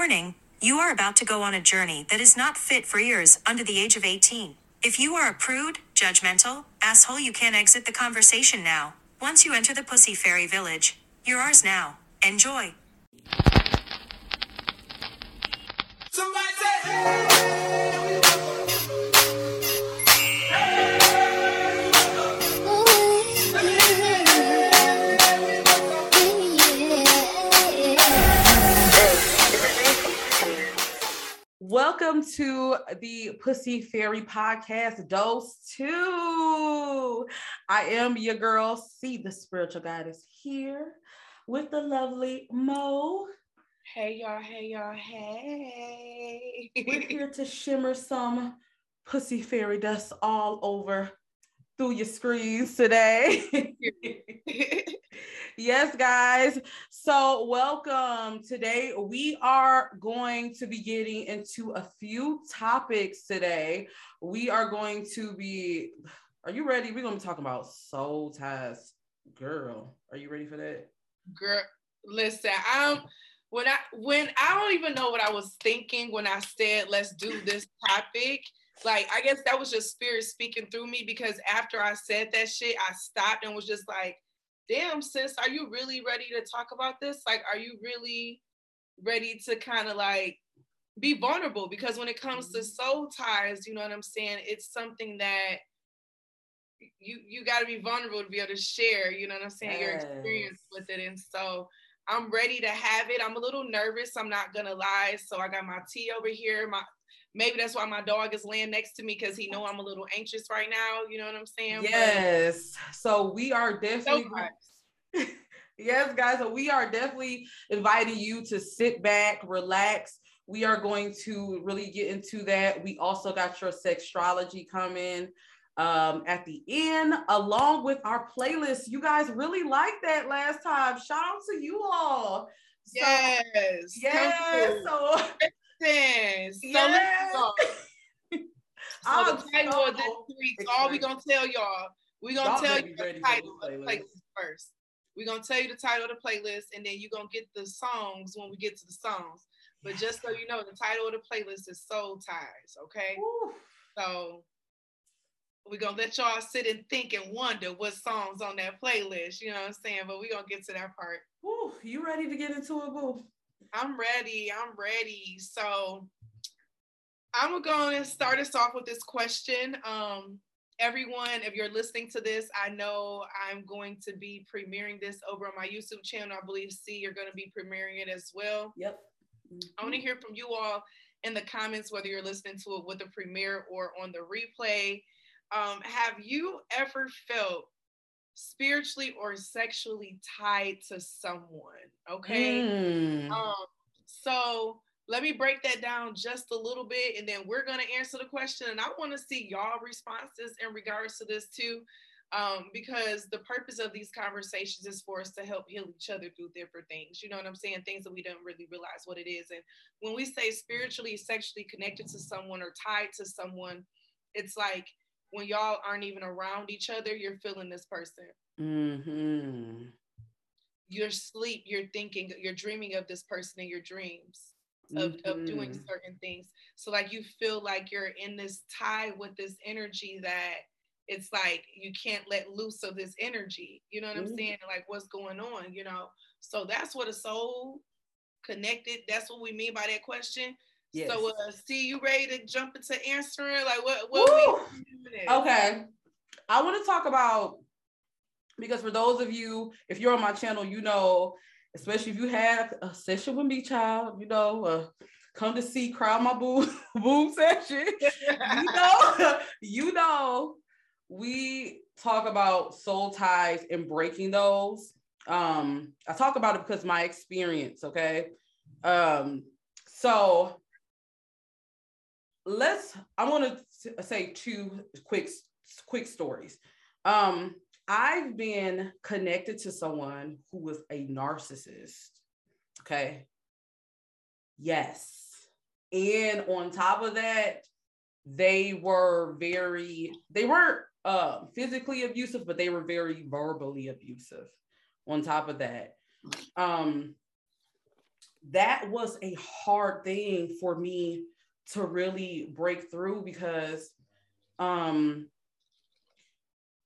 Warning You are about to go on a journey that is not fit for ears under the age of 18. If you are a prude, judgmental, asshole, you can't exit the conversation now. Once you enter the Pussy Fairy Village, you're ours now. Enjoy. Somebody say, Welcome to the Pussy Fairy Podcast, Dose 2. I am your girl, Cee, the spiritual goddess, here with the lovely Moe. Hey y'all, hey y'all, hey. We're here to shimmer some pussy fairy dust all over through your screens today. yes, guys. So, welcome. Today, we are going to be getting into a few topics today. We are going to be, are you ready? We're going to be talking about soul ties. Girl, are you ready for that? Girl, listen, I'm when I when I don't even know what I was thinking when I said let's do this topic. Like I guess that was just spirit speaking through me because after I said that shit, I stopped and was just like, damn, sis, are you really ready to talk about this? Like, are you really ready to kind of like be vulnerable? Because when it comes to mm-hmm. soul ties, you know what I'm saying? It's something that you you got to be vulnerable to be able to share you know what i'm saying your experience with it and so i'm ready to have it i'm a little nervous i'm not gonna lie so i got my tea over here my maybe that's why my dog is laying next to me because he know i'm a little anxious right now you know what i'm saying Yes. So, we are definitely. so yes, guys. So we are definitely inviting you to sit back, relax. We are going to really get into that. We also got your sextrology coming um, at the end, along with our playlist. You guys really liked that last time. Shout out to you all. So, yes yes. So. Listen, so Yes. so I'm the title of this week, all we excited. gonna tell y'all, we're gonna Y'all tell you the title this of the playlist. playlist first. We're gonna tell you the title of the playlist, and then you're gonna get the songs when we get to the songs. But just so you know, the title of the playlist is Soul Ties, okay? Woo. So we're gonna let y'all sit and think and wonder what songs on that playlist, you know what I'm saying? But we're gonna get to that part. Woo. You ready to get into it, boo? I'm ready. I'm ready. So I'm gonna go and start us off with this question. Um, everyone, if you're listening to this, I know I'm going to be premiering this over on my YouTube channel. I believe Cee, you're gonna be premiering it as well. Yep. I want to hear from you all in the comments, whether you're listening to it with the premiere or on the replay. Um, have you ever felt spiritually or sexually tied to someone? Okay. Mm. Um, so let me break that down just a little bit, and then we're gonna answer the question. And I want to see y'all responses in regards to this too, um, because the purpose of these conversations is for us to help heal each other through different things. You know what I'm saying? Things that we don't really realize what it is. And when we say spiritually, sexually connected to someone or tied to someone, it's like when y'all aren't even around each other, you're feeling this person Mm-hmm. you're sleep, you're thinking, you're dreaming of this person in your dreams of, of doing Mhm. certain things. So like you feel like you're in this tie with this energy that it's like you can't let loose of this energy. You know what I'm Mhm. saying? Like what's going on, you know? So that's what a soul connected. That's what we mean by that question. Yes. So uh see you ready to jump into answering? Like what what we? Okay. I want to talk about because for those of you, if you're on my channel, you know, especially if you had a session with me, child, you know, uh, come to see crowd my boo boom session. you know, you know, we talk about soul ties and breaking those. Um, I talk about it because my experience, okay. Um, so let's I want to say two quick quick stories. Um, I've been connected to someone who was a narcissist. Okay. Yes. And on top of that, they were very, they weren't uh, physically abusive, but they were very verbally abusive on top of that. Um, that was a hard thing for me to really break through because um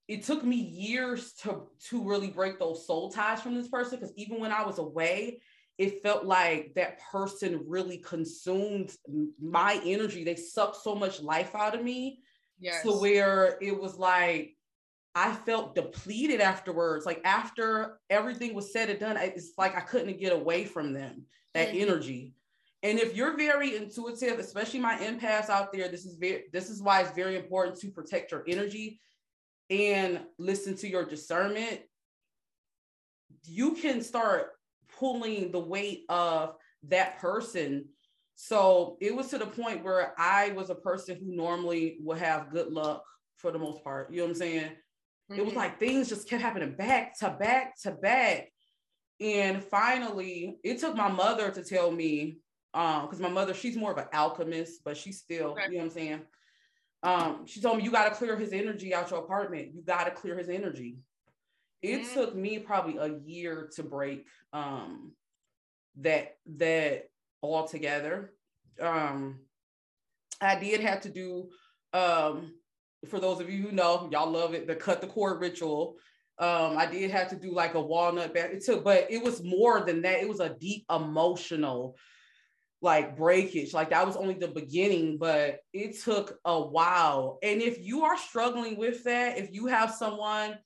it took me years to to really break those soul ties from this person because even when I was away, it felt like that person really consumed my energy. They sucked so much life out of me Yes. to where it was like I felt depleted afterwards. Like after everything was said and done, it's like I couldn't get away from them, that Mhm. energy. And if you're very intuitive, especially my empaths out there, this is very this is why it's very important to protect your energy and listen to your discernment. You can start pulling the weight of that person. So it was to the point where I was a person who normally would have good luck for the most part. You know what I'm saying? It was Mhm. like things just kept happening back to back to back. And finally, it took my mother to tell me, um, because my mother, she's more of an alchemist, but she's still, Okay. you know what I'm saying? Um, she told me you got to clear his energy out your apartment. You got to clear his energy. It Mhm. took me probably a year to break um that that all together. Um, I did have to do um for those of you who know, y'all love it, the cut the cord ritual. Um, I did have to do like a walnut bath. It took, but it was more than that. It was a deep emotional like breakage. Like that was only the beginning, but it took a while. And if you are struggling with that, if you have someone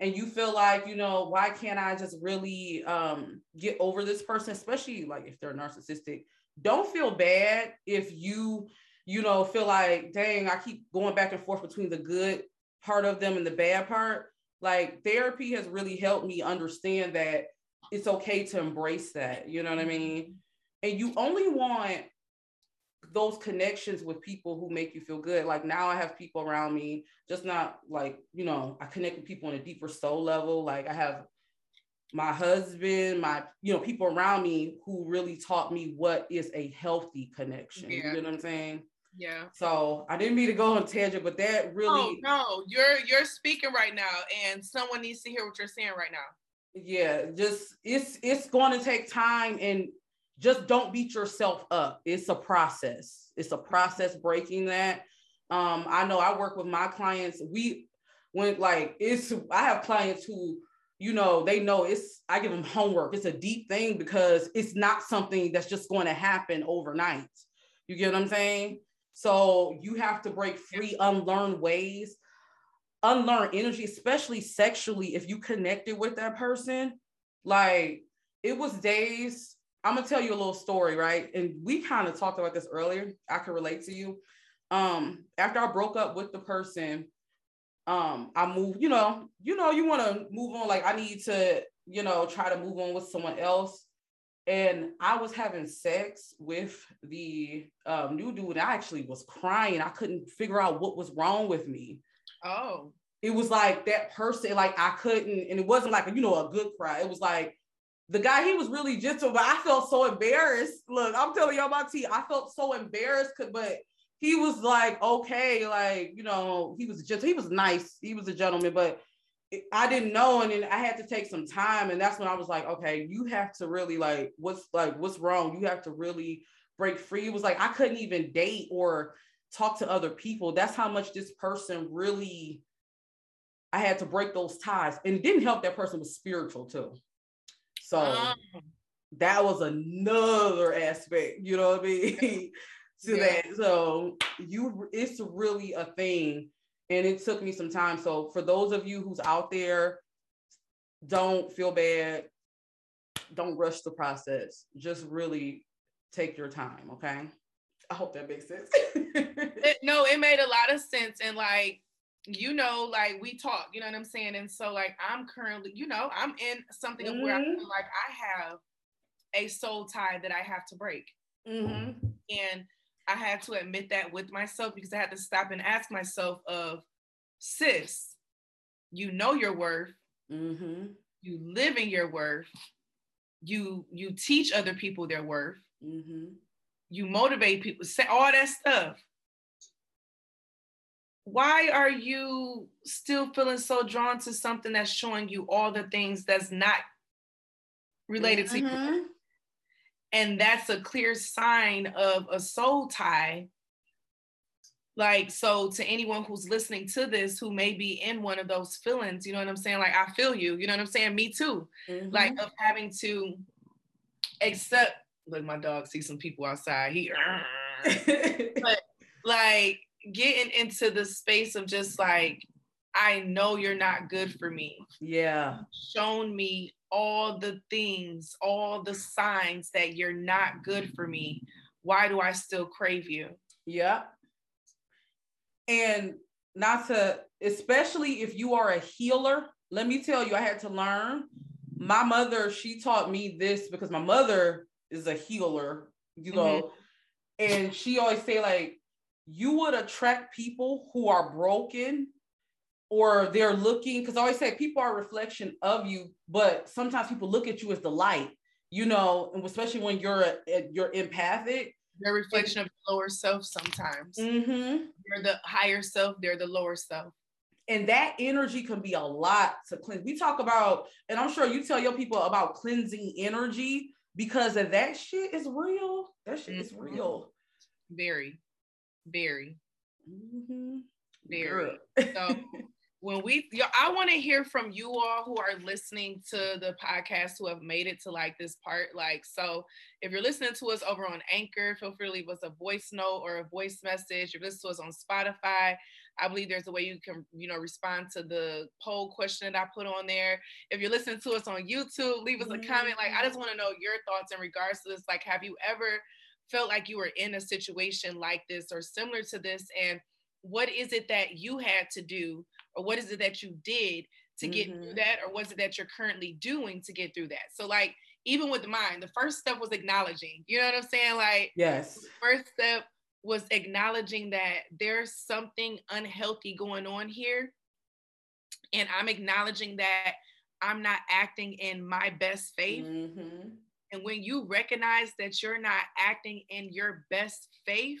and you feel like, you know, why can't I just really um get over this person, especially like if they're narcissistic, don't feel bad if you you know, feel like, dang, I keep going back and forth between the good part of them and the bad part. Like therapy has really helped me understand that it's okay to embrace that. You know what I mean? And you only want those connections with people who make you feel good. Like now I have people around me, just not like, you know, I connect with people on a deeper soul level. Like I have my husband, my, you know, people around me who really taught me what is a healthy connection. Yeah. You know what I'm saying? Yeah. So I didn't mean to go on tangent, but that really Oh no, you're you're speaking right now, and someone needs to hear what you're saying right now. yeah, just it's it's going to take time and just don't beat yourself up. It's a process. It's a process breaking that. Um, I know I work with my clients. We went like it's I have clients who you know they know it's I give them homework. It's a deep thing because it's not something that's just going to happen overnight. You get what I'm saying? So you have to break free, unlearn ways, unlearn energy, especially sexually. If you connected with that person, like it was days. I'm gonna tell you a little story, right? And we kind of talked about this earlier. I can relate to you. Um, after I broke up with the person, um, I moved, you know, you know, you want to move on. Like I need to, you know, try to move on with someone else. And I was having sex with the um, new dude. And I actually was crying. I couldn't figure out what was wrong with me Oh. it was like that person, like I couldn't, and it wasn't like you know a good cry. It was like the guy, he was really gentle, but I felt so embarrassed. Look, I'm telling y'all about T. I felt so embarrassed, but he was like, okay, like you know, he was just he was nice, he was a gentleman, but I didn't know, and then I had to take some time, and that's when I was like, okay, you have to really like, what's like, what's wrong? You have to really break free. It was like I couldn't even date or talk to other people. That's how much this person really I had to break those ties. And it didn't help that person was spiritual too. So Um, that was another aspect, you know what I mean? to Yeah. that. So you it's really a thing. And it took me some time. So for those of you who's out there, don't feel bad. Don't rush the process. Just really take your time. Okay. I hope that makes sense. no, it made a lot of sense. And like, you know, like we talk, you know what I'm saying? And so like I'm currently, you know, I'm in something of where I Mhm. feel like I have a soul tie that I have to break. hmm And I had to admit that with myself because I had to stop and ask myself of sis, you know your worth, hmm you live in your worth, you you teach other people their worth, hmm you motivate people, say all that stuff. Why are you still feeling so drawn to something that's showing you all the things that's not related to you? Mhm. and that's a clear sign of a soul tie like so to anyone who's listening to this who may be in one of those feelings you know what i'm saying like i feel you you know what i'm saying me too Mhm. like of having to accept look my dog see some people outside he like getting into the space of just like i know you're not good for me yeah. shown me all the things all the signs that you're not good for me why do i still crave you Yeah. And not to, especially if you are a healer, let me tell you, I had to learn. My mother, she taught me this because my mother is a healer, you mm-hmm. know, and she always say, like, you would attract people who are broken or they're looking, because I always say people are a reflection of you, but sometimes people look at you as the light, you know, and especially when you're a, you're empathic. they're a reflection of lower self sometimes Mm-hmm. you're the higher self they're the lower self and that energy can be a lot to cleanse. We talk about, and I'm sure you tell your people about cleansing energy because of that shit is real. That shit is Mhm. real. very very Mhm. very so when we yo, i want to hear from you all who are listening to the podcast who have made it to like this part. Like so if you're listening to us over on anchor feel free to leave us a voice note or a voice message. If you're listening to us on spotify i believe there's a way you can you know respond to the poll question that i put on there. If you're listening to us on youtube leave us a comment. Like i just want to know your thoughts in regards to this. Like have you ever felt like you were in a situation like this or similar to this and what is it that you had to do or what is it that you did to get through Mhm. that or was it that you're currently doing to get through that so like even with mine the first step was acknowledging you know what i'm saying like Yes. the first step was acknowledging that there's something unhealthy going on here and i'm acknowledging that i'm not acting in my best faith Mhm. And when you recognize that you're not acting in your best faith,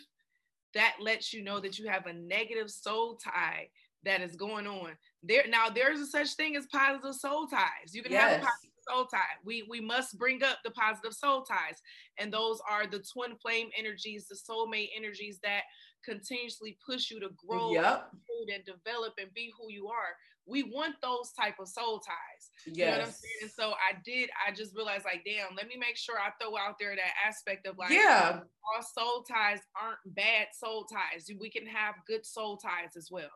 that lets you know that you have a negative soul tie that is going on. There now there's a such thing as positive soul ties. You can have a positive soul tie. We we must bring up the positive soul ties. And those are the twin flame energies, the soulmate energies that continuously push you to grow Yep. and develop and be who you are. We want those type of soul ties. You know what I'm saying? And so I did, I just realized like, damn, let me make sure I throw out there that aspect of like Yeah. all soul ties aren't bad soul ties. We can have good soul ties as well.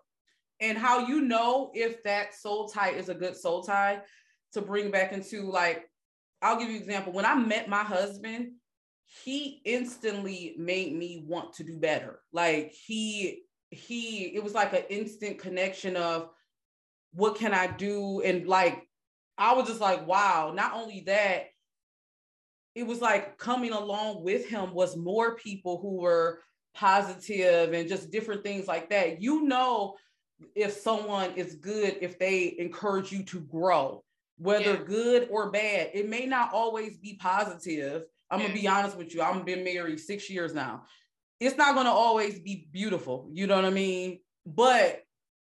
and how you know if that soul tie is a good soul tie to bring back into like i'll give you an example when i met my husband he instantly made me want to do better like he he it was like an instant connection of what can i do? And like i was just like wow not only that it was like coming along with him was more people who were positive and just different things like that. You know if someone is good if they encourage you to grow whether Yeah. good or bad it may not always be positive. I'm gonna Yeah. be mm-hmm. honest with you i've been married six years now. It's not gonna always be beautiful you know what i mean? But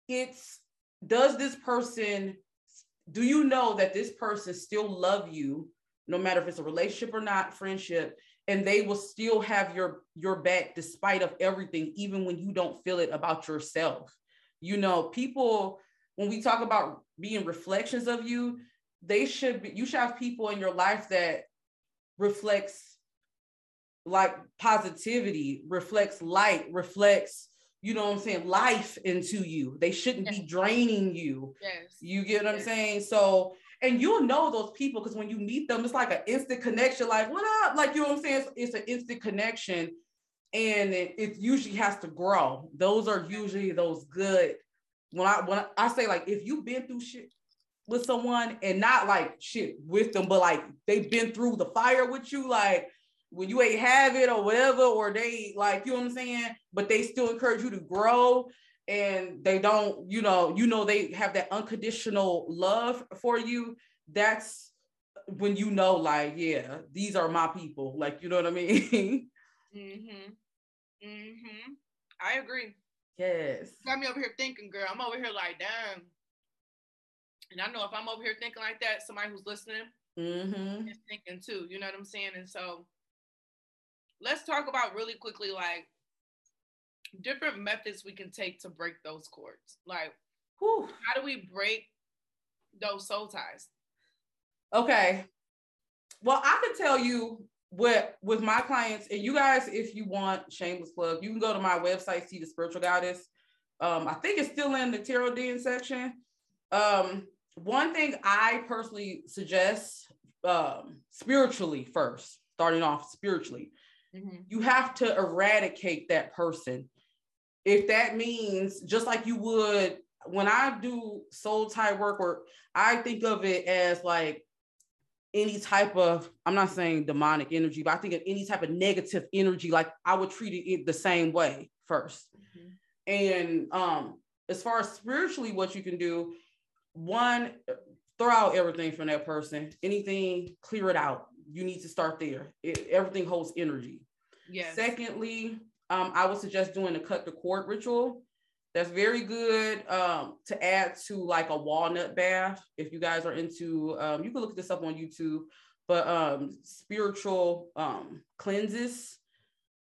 it's does this person do you know that this person still love you no matter if it's a relationship or not friendship and they will still have your your back despite of everything even when you don't feel it about yourself? You know people when we talk about being reflections of you they should be you should have people in your life that reflects like positivity reflects light reflects you know what i'm saying life into you they shouldn't be draining you Yes. you get what I'm saying? So, and you'll know those people because when you meet them, it's like an instant connection. Like, what up? Like, you know what I'm saying? It's, it's an instant connection, and it, it usually has to grow. Those are usually those good. When I when I say like, if you've been through shit with someone and not like shit with them, but like they've been through the fire with you, like when you ain't have it or whatever, or they like, you know what I'm saying? But they still encourage you to grow and they don't, you know, you know, they have that unconditional love for you. That's when you know, like, yeah, these are my people. Like, you know what I mean? Mm-hmm. Mm-hmm. I agree. yes. Got me over here thinking, girl. I'm over here like, damn. And I know if I'm over here thinking like that, somebody who's listening Mm-hmm. is thinking too. You know what I'm saying? And so let's talk about really quickly like different methods we can take to break those cords. Like, Whew. how do we break those soul ties? Okay. Well, I can tell you what with my clients, and you guys, if you want shameless plug, you can go to my website, Cee the spiritual goddess. Um, I think it's still in the tarot den section. Um, one thing I personally suggest um, spiritually first, starting off spiritually, Mm-hmm. you have to eradicate that person. If that means just like you would when I do soul tie work, or I think of it as like any type of, I'm not saying demonic energy, but I think of any type of negative energy, like I would treat it the same way 1st And um, as far as spiritually, what you can do, one, throw out everything from that person. Anything, clear it out. You need to start there. It, everything holds energy. Yes. Secondly, um, I would suggest doing a cut the cord ritual. That's very good um, to add to like a walnut bath. If you guys are into, um, you can look this up on YouTube. But um, spiritual um, cleanses,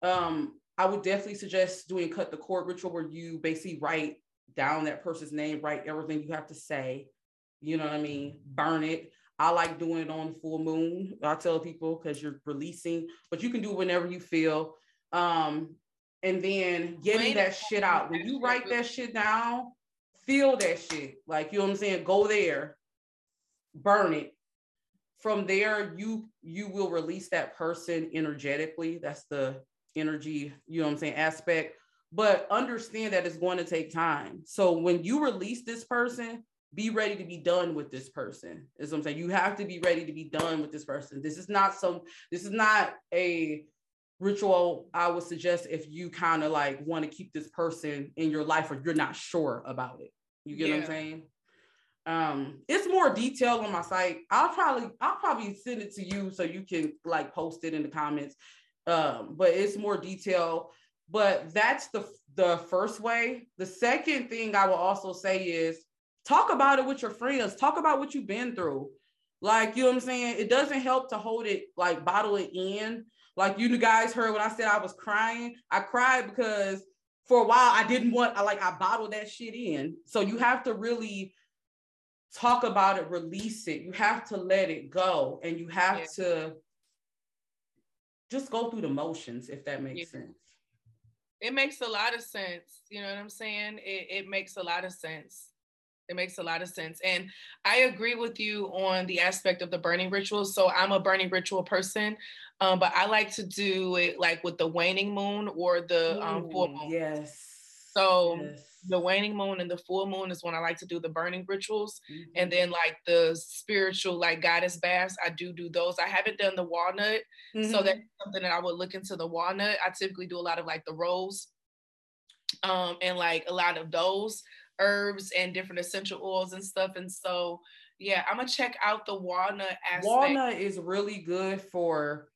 um, I would definitely suggest doing cut the cord ritual where you basically write down that person's name, write everything you have to say. You know what I mean? Burn it. I like doing it on full moon. I tell people because you're releasing, but you can do it whenever you feel. Um, and then getting Wait that shit out. When you write that shit down, feel that shit. Like you know what I'm saying? Go there, burn it. From there, you you will release that person energetically. That's the energy, you know what I'm saying, aspect. But understand that it's going to take time. So when you release this person, be ready to be done with this person is what i'm saying. You have to be ready to be done with this person. This is not some this is not a ritual i would suggest if you kind of like want to keep this person in your life or you're not sure about it. You get what i'm saying? Um it's more detailed on my site. I'll probably i'll probably send it to you so you can like post it in the comments. Um but it's more detailed but that's the the first way. The second thing i will also say is talk about it with your friends talk about what you've been through like you know what i'm saying it doesn't help to hold it like bottle it in like you guys heard when i said i was crying i cried because for a while i didn't want i like i bottled that shit in so you have to really talk about it release it you have to let it go and you have Yeah. to just go through the motions if that makes Yeah. sense It makes a lot of sense. You know what I'm saying? It, it makes a lot of sense. It makes a lot of sense. And I agree with you on the aspect of the burning rituals. So I'm a burning ritual person, um, but I like to do it like with the waning moon or the um, full moon. yes So yes. the waning moon and the full moon is when I like to do the burning rituals. Mhm. And then like the spiritual like goddess baths, I do do those. I haven't done the walnut. So Mhm. that's something that I would look into the walnut. I typically do a lot of like the rose um, and like a lot of those herbs and different essential oils and stuff. And so, yeah, I'm gonna check out the walnut aspect. Walnut is really good for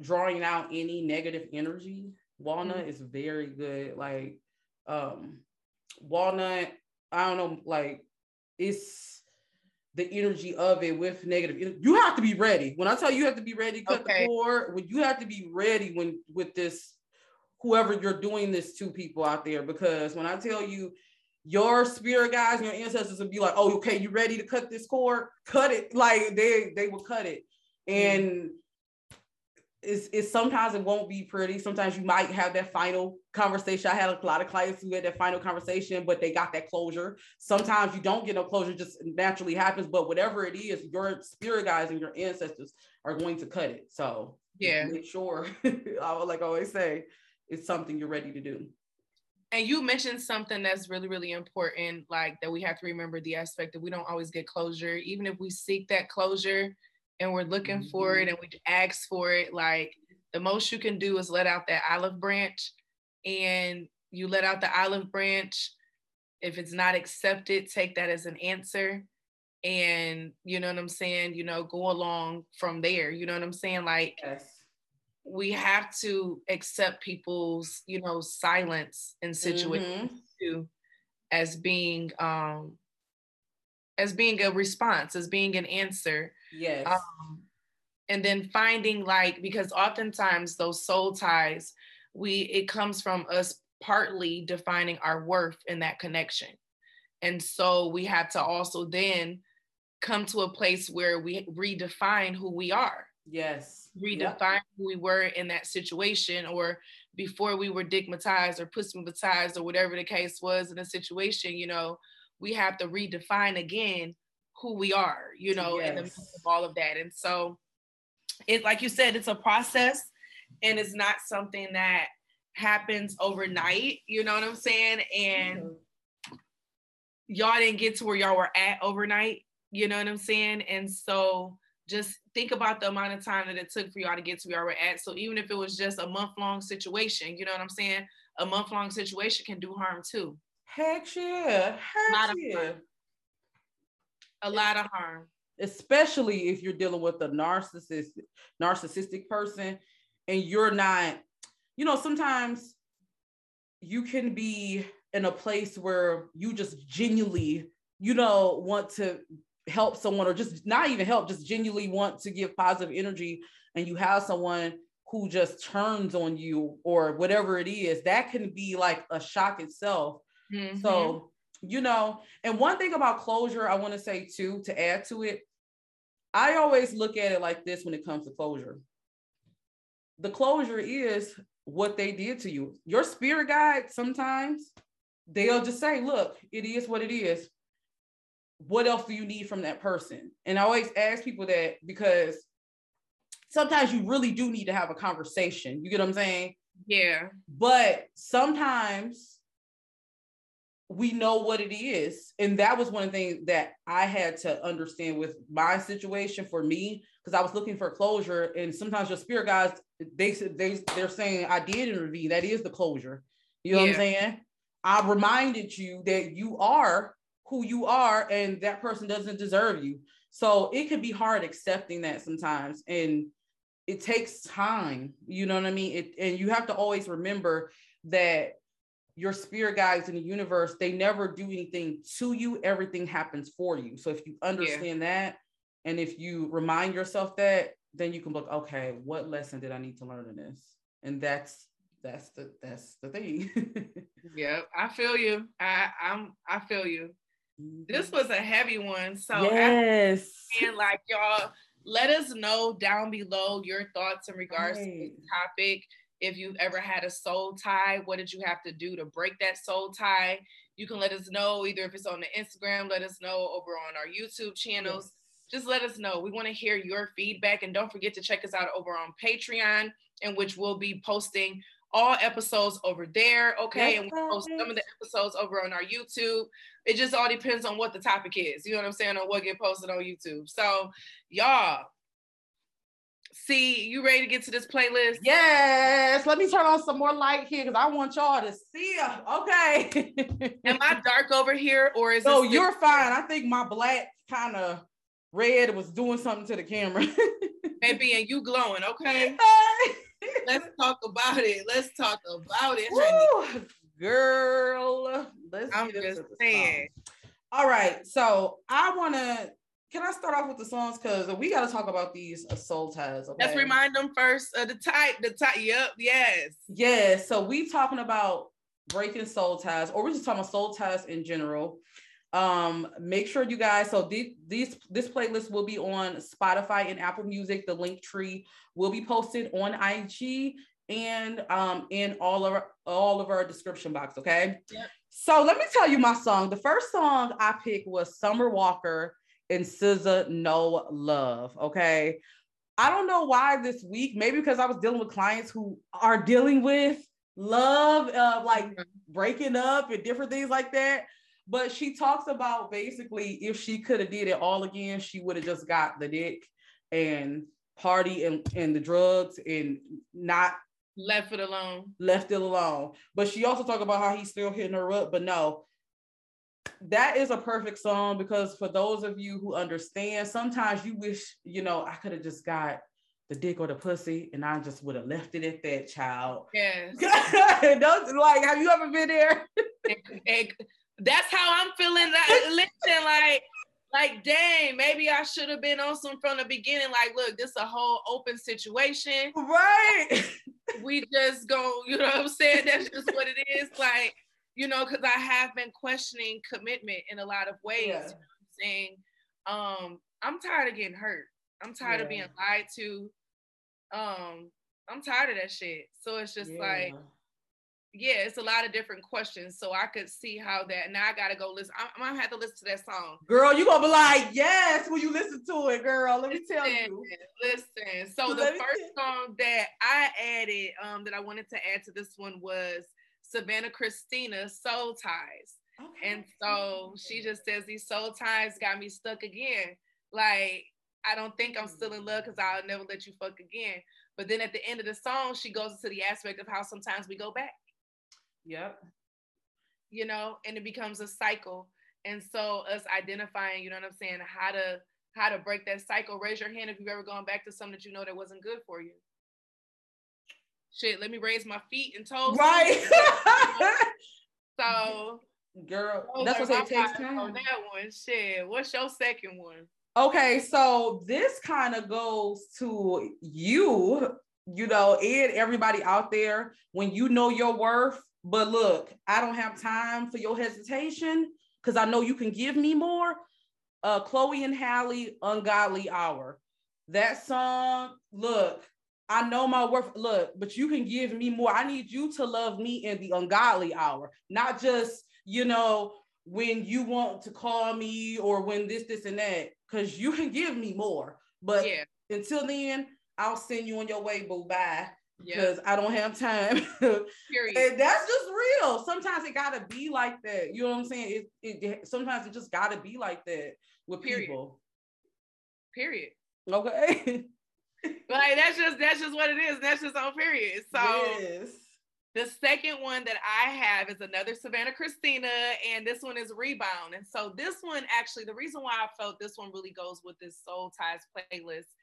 drawing out any negative energy. Walnut Mm-hmm. is very good. Like um walnut, I don't know, like it's the energy of it with negative. You have to be ready. When I tell you you have to be ready, cut Okay. the cord. When you have to be ready when with this, whoever you're doing this to people out there, because when I tell you your spirit guys, your ancestors would be like, "Oh, okay, you ready to cut this cord? Cut it!" Like they they will cut it, mm-hmm. and it's, it's sometimes it won't be pretty. Sometimes you might have that final conversation. I had a lot of clients who had that final conversation, but they got that closure. Sometimes you don't get no closure, just naturally happens. But whatever it is, your spirit guys and your ancestors are going to cut it. So Yeah. make sure. I would like I always say, it's something you're ready to do. And you mentioned something that's really, really important, like that we have to remember the aspect that we don't always get closure. Even if we seek that closure and we're looking for it mm-hmm. and we ask for it, like the most you can do is let out that olive branch. And you let out the olive branch. If it's not accepted, take that as an answer. And you know what I'm saying? You know, go along from there. You know what I'm saying? Like, Yes. We have to accept people's you know silence in situations Mhm. too as being um as being a response as being an answer Yes. um and then finding like because oftentimes those soul ties we it comes from us partly defining our worth in that connection and so we have to also then come to a place where we redefine who we are Yes. redefine Yep. who we were in that situation or before we were digmatized or pussymatized or whatever the case was in a situation you know we have to redefine again who we are you know in the midst of all of that and so it's like you said it's a process and it's not something that happens overnight you know what i'm saying and Mhm. y'all didn't get to where y'all were at overnight. You know what I'm saying? And so just think about the amount of time that it took for y'all to get to where y'all were at. So even if it was just a month long situation, you know what I'm saying? A month long situation can do harm too. Heck yeah. Heck of yeah. A lot of harm. especially if you're dealing with a narcissist narcissistic person and you're not you know sometimes you can be in a place where you just genuinely you know want to help someone or just not even help just genuinely want to give positive energy and you have someone who just turns on you or whatever it is that can be like a shock itself Mhm. so, you know, and one thing about closure, I want to say too, to add to it, I always look at it like this when it comes to closure. The closure is what they did to you. Your spirit guide, sometimes they'll just say, look, it is what it is. What else do you need from that person? And I always ask people that because sometimes you really do need to have a conversation. You get what I'm saying? yeah. but sometimes we know what it is and that was one of the things that i had to understand with my situation for me because i was looking for closure and sometimes your spirit guides, they they they're saying i did intervene that is the closure you know what i'm saying i reminded you that you are who you are and that person doesn't deserve you so it can be hard accepting that sometimes and it takes time you know what i mean it, and you have to always remember that your spirit guides in the universe they never do anything to you everything happens for you so if you understand that and if you remind yourself that then you can look okay what lesson did i need to learn in this and that's that's the that's the thing Yep. I feel you. I I'm I feel you. This was a heavy one. So yes. And like y'all let us know down below your thoughts in regards to Right. this topic. If you've ever had a soul tie what did you have to do to break that soul tie? You can let us know either if it's on the instagram let us know over on our youtube channels. Just let us know. We want to hear your feedback and don't forget to check us out over on patreon in which we'll be posting all episodes over there okay Yes, and we post some of the episodes over on our youtube it just all depends on what the topic is. You know what I'm saying? On what get posted on YouTube. So y'all see, you ready to get to this playlist? yes let me turn on some more light here because i want y'all to see okay Am I dark over here or is no you're fine i think my black kind of red was doing something to the camera baby and you glowing? Okay, let's talk about it. Let's talk about it, honey. Girl. Let's I'm just saying. songs. All right, so I want to. Can I start off with the songs because we got to talk about these soul ties. Okay? Let's remind them first of the type. The type. Yep. Yes. Yes. so we talking about breaking soul ties, or we're just talking about soul ties in general. Um, make sure you guys. So these these this playlist will be on Spotify and Apple Music. The Linktree will be posted on IG and um in all of our, all of our description box. Okay. Yep. So let me tell you my song. The first song I picked was Summer Walker and SZA No Love. Okay. I don't know why this week, maybe because I was dealing with clients who are dealing with love, uh, like breaking up and different things like that. But she talks about basically if she could have did it all again, she would have just got the dick and party and, and the drugs and not Left it alone. left it alone. But she also talked about how he's still hitting her up. But no, that is a perfect song because for those of you who understand, sometimes you wish, you know, I could have just got the dick or the pussy and I just would have left it at that child. Yes. Don't like, have you ever been there? And- and that's how I'm feeling. Like, listen, like like, dang, maybe I should have been on some from the beginning. Like, look, this is a whole open situation. Right. we just go, you know what I'm saying? That's just what it is. Like, you know, because I have been questioning commitment in a lot of ways. Yeah. You know I'm saying? Um, I'm tired of getting hurt. I'm tired of being lied to. Um, I'm tired of that shit. So it's just like, yeah, it's a lot of different questions. So I could see how that. Now I gotta go listen. I'm, I'm gonna have to listen to that song. girl, you gonna be like, yes, when you listen to it, girl. Let me tell you. listen. So the first song that I added, um, that I wanted to add to this one was Savannah Cristina Soul Ties. And so she just says these soul ties got me stuck again. Like I don't think I'm still in love because I'll never let you fuck again. But then at the end of the song, she goes into the aspect of how sometimes we go back, Yep. you know, and it becomes a cycle. And so us identifying, you know what I'm saying, how to how to break that cycle. Raise your hand if you've ever gone back to something that you know that wasn't good for you. Shit, let me raise my feet and toes. Right. So girl, that's what it takes time. On that one, shit. What's your second one? Okay, so this kind of goes to you, you know, and everybody out there when you know your worth. But look, I don't have time for your hesitation because I know you can give me more. Uh, Chloe and Halle, Ungodly Hour. That song, look, I know my worth. Look, but you can give me more. I need you to love me in the ungodly hour, not just, you know, when you want to call me or when this, this, and that, because you can give me more. But yeah, until then, I'll send you on your way, boo. Bye. Yeah. Because I don't have time. Period. and that's just real. Sometimes it gotta be like that. You know what I'm saying? It, it sometimes it just gotta be like that with Period. people. Period. Okay. Like that's just that's just what it is. That's just on period. So yes. the second one that I have is another Savannah Cristina, and this one is Rebound. And so this one actually, the reason why I felt this one really goes with this Soul Ties playlist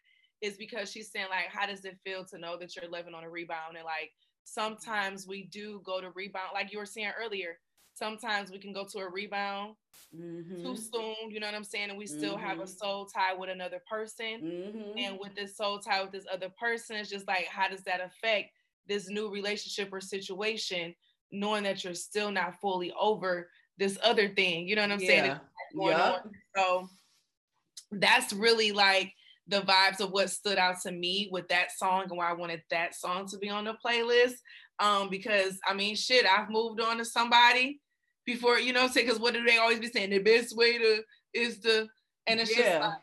is because she's saying like, how does it feel to know that you're living on a rebound? And like sometimes we do go to rebound, like you were saying earlier. Sometimes we can go to a rebound Mhm. too soon, you know what I'm saying? And we still have a Mhm. soul tie with another person. Mhm. and with this soul tie with this other person it's just like how does that affect this new relationship or situation knowing that you're still not fully over this other thing you know what i'm saying Yeah. Yup. on. so that's really like the vibes of what stood out to me with that song and why i wanted that song to be on the playlist um because i mean shit i've moved on to somebody before you know what i'm saying because what do they always be saying the best way to is the and it's just like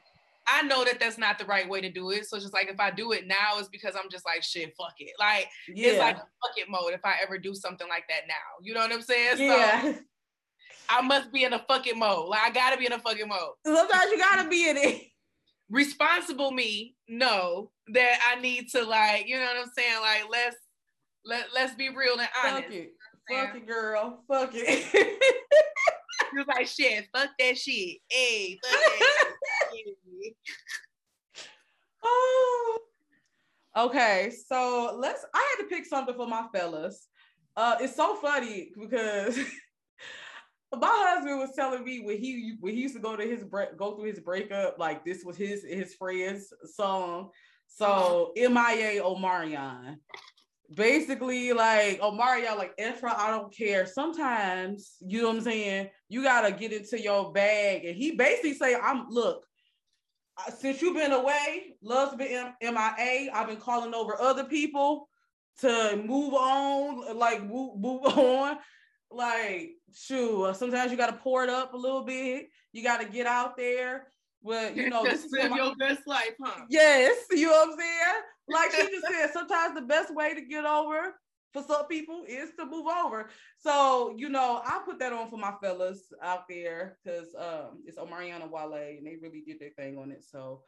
I know that that's not the right way to do it. So it's just like if I do it now, it's because I'm just like shit, fuck it. Like Yeah. it's like fuck it mode if I ever do something like that now. You know what I'm saying? So yeah. I must be in a fucking mode. Like I gotta be in a fucking mode. Sometimes you gotta be in it. Responsible me know that I need to like, you know what I'm saying? Like let's let let's be real and honest. Fuck it. Yeah. Fuck it, girl. Fuck it. Was like shit, fuck that shit. Hey, fuck that shit. oh. Okay, so let's. I had to pick something for my fellas. Uh, it's so funny because my husband was telling me when he when he used to go to his break go through his breakup, like this was his his friend's song. So MIA Omarion. Basically, like Omarion, like Ephra, I don't care. Sometimes, you know what I'm saying, you gotta get into your bag. And he basically say, I'm look, since you've been away, love's been MIA. I've been calling over other people to move on, like move, move on. Like, shoot, sometimes you got to pour it up a little bit. You got to get out there. But, you know, this is live your best life, huh? Yes, you know what I'm saying? Like she just said, sometimes the best way to get over for some people is to move over. So, you know, I put that on for my fellas out there because um it's Omarion and Wale and they really did their thing on it. So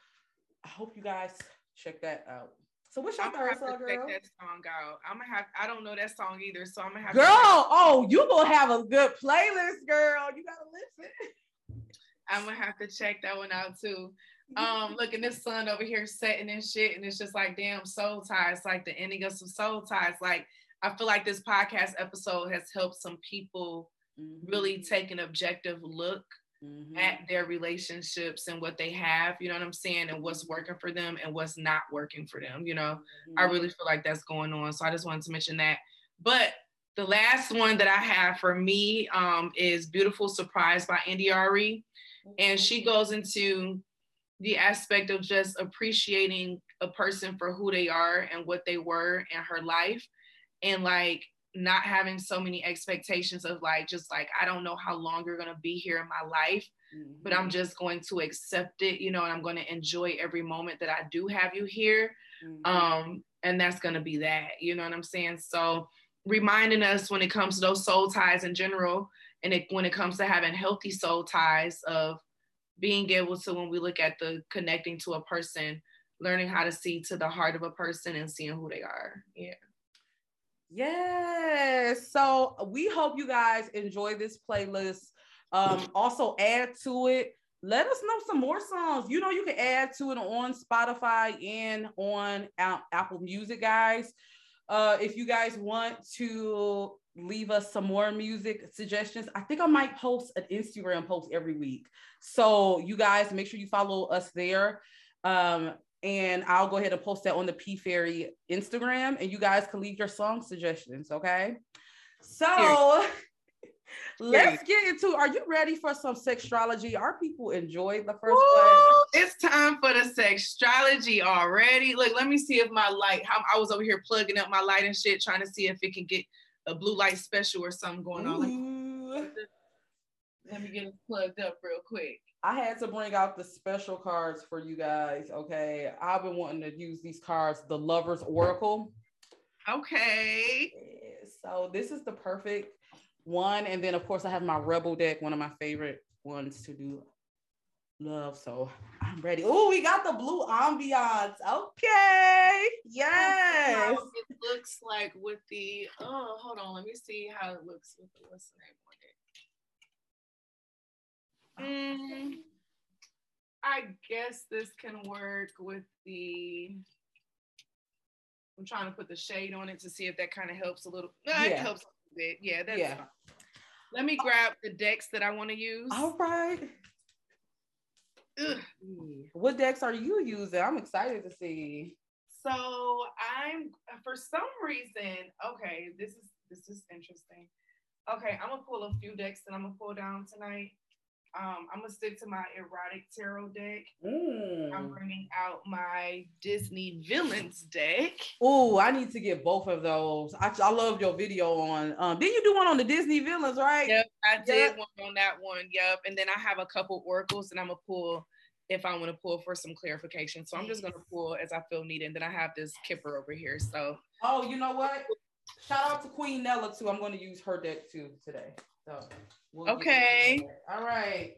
I hope you guys check that out. So what's your I'm gonna third have to song, check girl? that song out. I'm gonna have. I don't know that song either, so I'm gonna have. Girl, oh, you gonna have a good playlist, girl. You gotta listen. I'm gonna have to check that one out too. Um, look, and this sun over here setting and shit, and it's just like damn soul ties, like the ending of some soul ties. Like I feel like this podcast episode has helped some people Mhm. really take an objective look Mhm. at their relationships and what they have, you know what I'm saying, and what's working for them and what's not working for them. You know, I Mhm. really feel like that's going on. So I just wanted to mention that. But the last one that I have for me um, is Beautiful Surprise by India.Arie. And she goes into the aspect of just appreciating a person for who they are and what they were in her life. And like not having so many expectations of like, just like, I don't know how long you're going to be here in my life but I'm just going to accept it, you know, and I'm going to enjoy every moment that I do have you here. Mhm. Um, and that's going to be that, you know what I'm saying? So reminding us when it comes to those soul ties in general, and it, when it comes to having healthy soul ties of being able to, when we look at the connecting to a person, learning how to see to the heart of a person and seeing who they are. Yeah. Yes. So we hope you guys enjoy this playlist. Um, also add to it. Let us know some more songs. You know, you can add to it on Spotify and on Apple Music, guys. Uh, if you guys want to leave us some more music suggestions, I think I might post an Instagram post every week. So you guys make sure you follow us there. Um, and I'll go ahead and post that on the P Fairy Instagram, and you guys can leave your song suggestions. Okay. So let's get into. Are you ready for some sextrology? Our people enjoyed the first one. It's time for the sextrology already. Look, let me see if my light. How I was over here plugging up my light and shit, trying to see if it can get a blue light special or something going on. Let me- Ooh. Let me get it plugged up real quick. I had to bring out the special cards for you guys. Okay, I've been wanting to use these cards, the Lovers Oracle. Okay. So this is the perfect one, and then of course I have my Rebel deck, one of my favorite ones to do love. So I'm ready. Oh, we got the blue ambiance. Okay, yes. It looks like with the oh, hold on. Let me see how it looks with the what's the name. Mm, I guess this can work with the. I'm trying to put the shade on it to see if that kind of helps a little. No, it Yeah. helps a little bit. Yeah, that's Yeah. fine. Let me grab the decks that I want to use. All right. Ugh. What decks are you using? I'm excited to see. So I'm for some reason, okay, this is this is interesting. Okay, I'm gonna pull a few decks that I'm gonna pull down tonight. Um, I'm gonna stick to my erotic tarot deck. I'm Mm. bringing out my Disney villains deck. Oh, I need to get both of those. I, I love your video on. Um, did you do one on the Disney villains, right? Yep, I did one on that one. Yep, and then I have a couple oracles and I'm gonna pull if I want to pull for some clarification. So I'm just gonna pull as I feel needed. And then I have this kipper over here. So Oh, you know what? Shout out to Queen Nella too. I'm to use her deck too today. So we'll Okay. All right.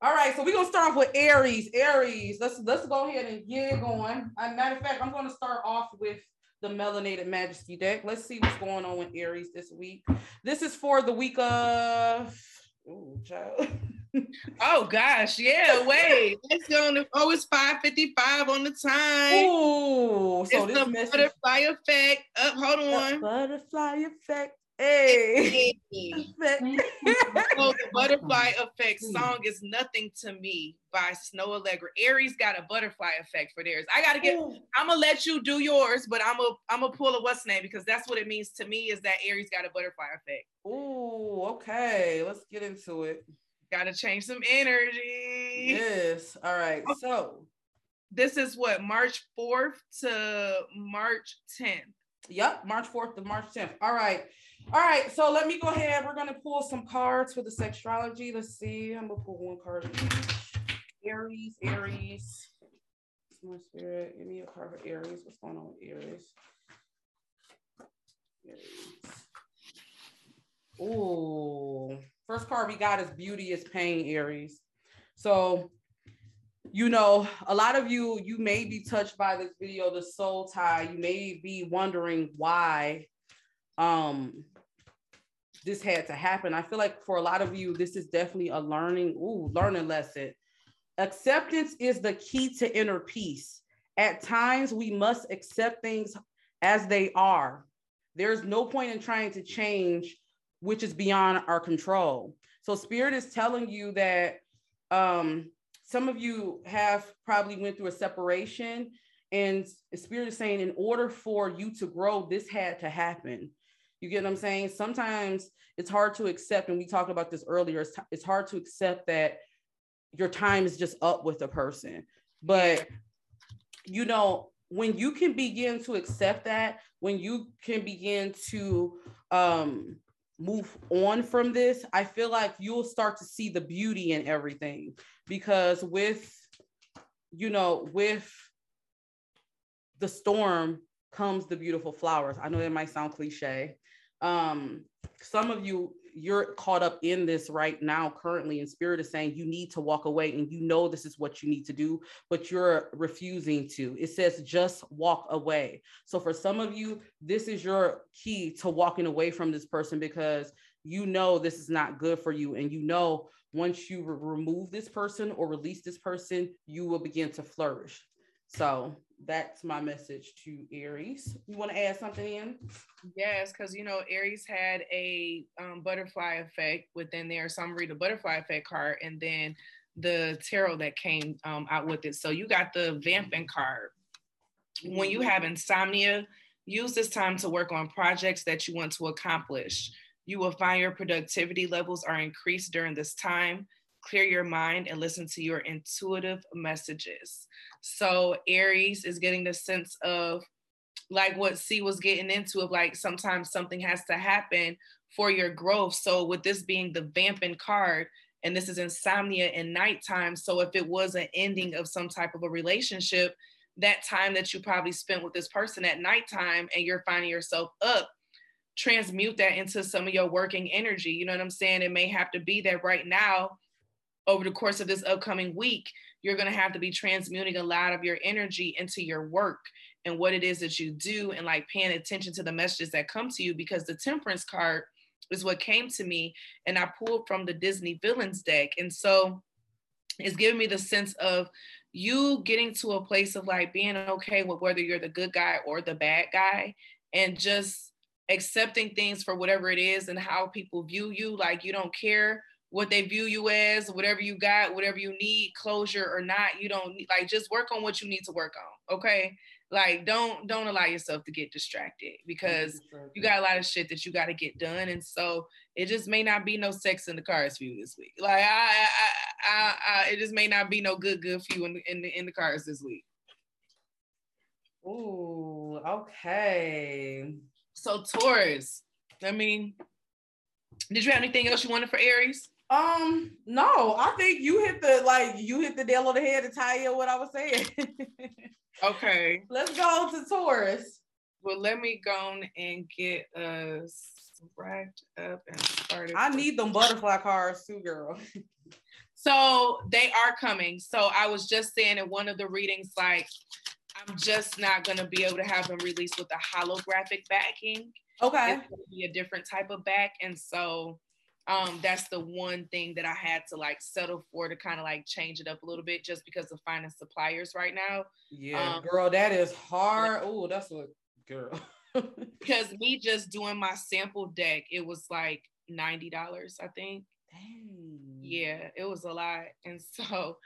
All right. So we're gonna start off with Aries. Aries. Let's let's go ahead and get it going. As a matter of fact, I'm gonna start off with the Melanated Majesty deck. Let's see what's going on with Aries this week. This is for the week of. Ooh, child. oh gosh, yeah, wait. Let's go on the oh, it's 555 on the time. Ooh, so it's this the message. butterfly effect. Up, hold the on. butterfly effect. Hey. Effect. So oh, the butterfly effect song is nothing to me by Snoh Aalegra. Aries got a butterfly effect for theirs. I gotta get. Ooh. I'm gonna let you do yours, but I'm a I'm gonna pull a what's name because that's what it means to me is that Aries got a butterfly effect. Ooh, okay. Let's get into it. Gotta change some energy. Yes. All right. So, This is what March 4th to March 10th. yep, March 4th to March 10th. All right. All right. So, let me go ahead. We're to pull some cards for the sextrology. Let's see. I'm to pull one card. Aries, Aries. My spirit. Give me a card for Aries. What's going on with Aries? Aries. Ooh. First card we got is Beauty is Pain, Aries. So, you know, a lot of you, you may be touched by this video, the soul tie. You may be wondering why um this had to happen. I feel like for a lot of you, this is definitely a learning, ooh, learning lesson. Acceptance is the key to inner peace. At times, we must accept things as they are. There's no point in trying to change which is beyond our control. So spirit is telling you that um, some of you have probably went through a separation and spirit is saying in order for you to grow this had to happen you get what i'm saying? Sometimes it's hard to accept and we talked about this earlier it's, it's hard to accept that your time is just up with a person. But you know when you can begin to accept that when you can begin to um move on from this i feel like you'll start to see the beauty in everything. Because with you know with the storm comes the beautiful flowers. I know that might sound cliche um some of you you're caught up in this right now currently and spirit is saying you need to walk away and you know this is what you need to do but you're refusing to. It says just walk away. So for some of you this is your key to walking away from this person because you know this is not good for you and you know once you re- remove this person or release this person you will begin to flourish. So that's my message to Aries. You want to add something in? Yes, because you know Aries had a um, butterfly effect within there. Some read the butterfly effect card, and then the tarot that came um, out with it. So you got the vamping card. When you have insomnia, use this time to work on projects that you want to accomplish. You will find your productivity levels are increased during this time clear your mind and listen to your intuitive messages. So Aries is getting the sense of like what Cee was getting into of like sometimes something has to happen for your growth. So with this being the vamping card, and this is insomnia and nighttime. So if it was an ending of some type of a relationship, that time that you probably spent with this person at nighttime and you're finding yourself up, transmute that into some of your working energy. You know what I'm saying? It may have to be that right now over the course of this upcoming week, you're going to have to be transmuting a lot of your energy into your work and what it is that you do and like paying attention to the messages that come to you because the temperance card is what came to me and I pulled from the Disney villains deck. And so it's giving me the sense of you getting to a place of like being okay with whether you're the good guy or the bad guy and just accepting things for whatever it is and how people view you. Like you don't care what they view you as, whatever you got, whatever you need, closure or not, you don't like just work on what you need to work on. Okay. Like don't don't allow yourself to get distracted because you got a lot of shit that you got to get done. And so it just may not be no sex in the cars for you this week. Like I I, I, I it just may not be no good good for you in, in the in the cars this week. Ooh, okay. So Taurus, I mean, did you have anything else you wanted for Aries? Um, no, I think you hit the like you hit the nail on the head to tie in what I was saying. okay. Let's go to Taurus. Well, let me go and get us wrapped up and started. I need them butterfly cards too, girl. so they are coming. So I was just saying in one of the readings, like I'm just not gonna be able to have them released with a holographic backing. Okay. It's gonna be a different type of back. And so um, that's the one thing that I had to like settle for to kind of like change it up a little bit just because of finding suppliers right now. Yeah, um, girl, that is hard. Oh, that's what girl. because me just doing my sample deck, it was like $90, I think. Dang. Yeah, it was a lot. And so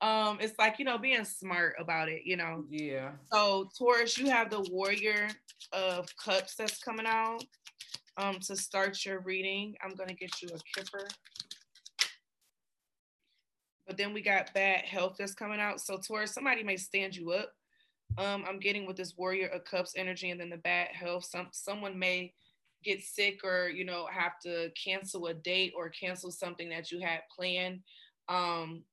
um it's like you know being smart about it you know yeah so taurus you have the warrior of cups that's coming out um, to start your reading, I'm going to get you a kipper. But then we got bad health that's coming out. So Taurus, somebody may stand you up. Um, I'm getting with this warrior of cups energy and then the bad health. Some someone may get sick or you know have to cancel a date or cancel something that you had planned. Um,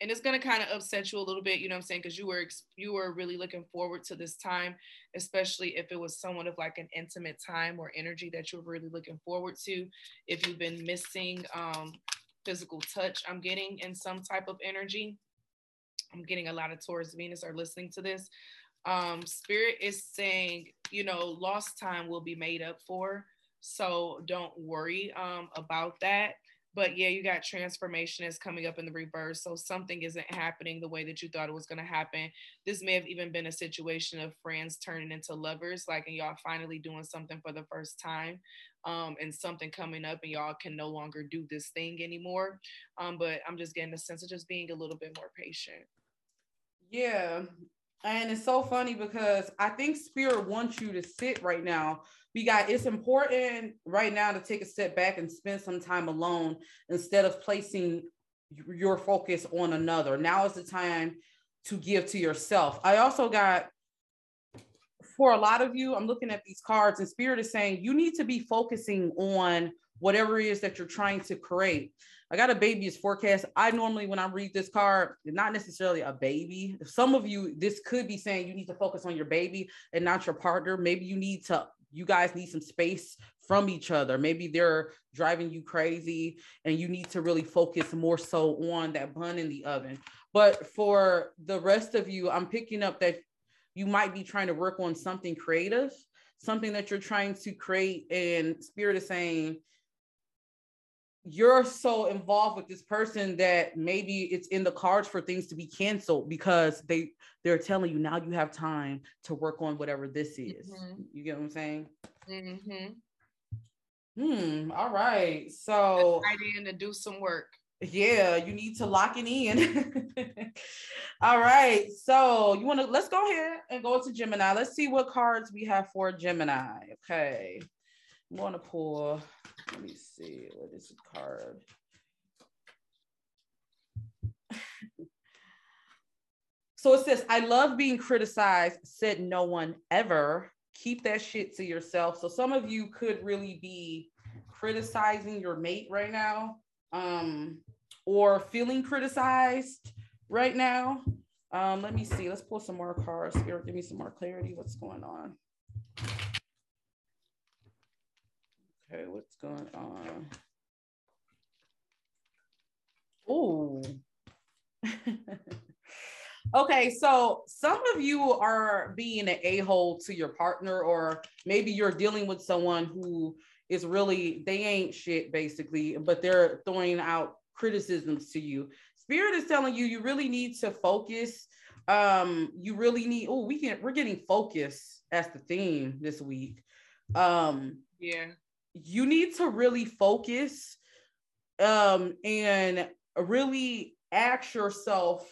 and it's going to kind of upset you a little bit you know i'm saying? Because you were you were really looking forward to this time especially if it was somewhat of like an intimate time or energy that you're really looking forward to if you've been missing um, physical touch. I'm getting in some type of energy. I'm getting a lot of taurus venus are listening to this. Um, spirit is saying you know lost time will be made up for so don't worry um, about that but yeah, you got transformation is coming up in the reverse. So something isn't happening the way that you thought it was going to happen. This may have even been a situation of friends turning into lovers, like, and y'all finally doing something for the first time. um, and something coming up and y'all can no longer do this thing anymore. Um, but I'm just getting the sense of just being a little bit more patient. Yeah. And it's so funny because I think spirit wants you to sit right now. We got it's important right now to take a step back and spend some time alone instead of placing your focus on another. Now is the time to give to yourself. I also got for a lot of you, I'm looking at these cards, and Spirit is saying you need to be focusing on whatever it is that you're trying to create. I got a baby's forecast. I normally, when I read this card, not necessarily a baby. Some of you, this could be saying you need to focus on your baby and not your partner. Maybe you need to, you guys need some space from each other. Maybe they're driving you crazy and you need to really focus more so on that bun in the oven. But for the rest of you, I'm picking up that you might be trying to work on something creative, something that you're trying to create. And Spirit is saying, you're so involved with this person that maybe it's in the cards for things to be canceled because they they're telling you now you have time to work on whatever this is. Mm-hmm. You get what I'm saying? Mm-hmm. Hmm. All right. So right in to do some work. Yeah, you need to lock it in. All right. So you want to let's go ahead and go to Gemini. Let's see what cards we have for Gemini. Okay. Going to pull. Let me see. What is the card? so it says, I love being criticized, said no one ever. Keep that shit to yourself. So some of you could really be criticizing your mate right now um, or feeling criticized right now. Um, let me see. Let's pull some more cards. Spirit, give me some more clarity. What's going on? Okay, what's going on? Oh. okay, so some of you are being an a-hole to your partner, or maybe you're dealing with someone who is really they ain't shit basically, but they're throwing out criticisms to you. Spirit is telling you you really need to focus. Um, you really need. Oh, we can. We're getting focus as the theme this week. Um, yeah. You need to really focus, um, and really ask yourself,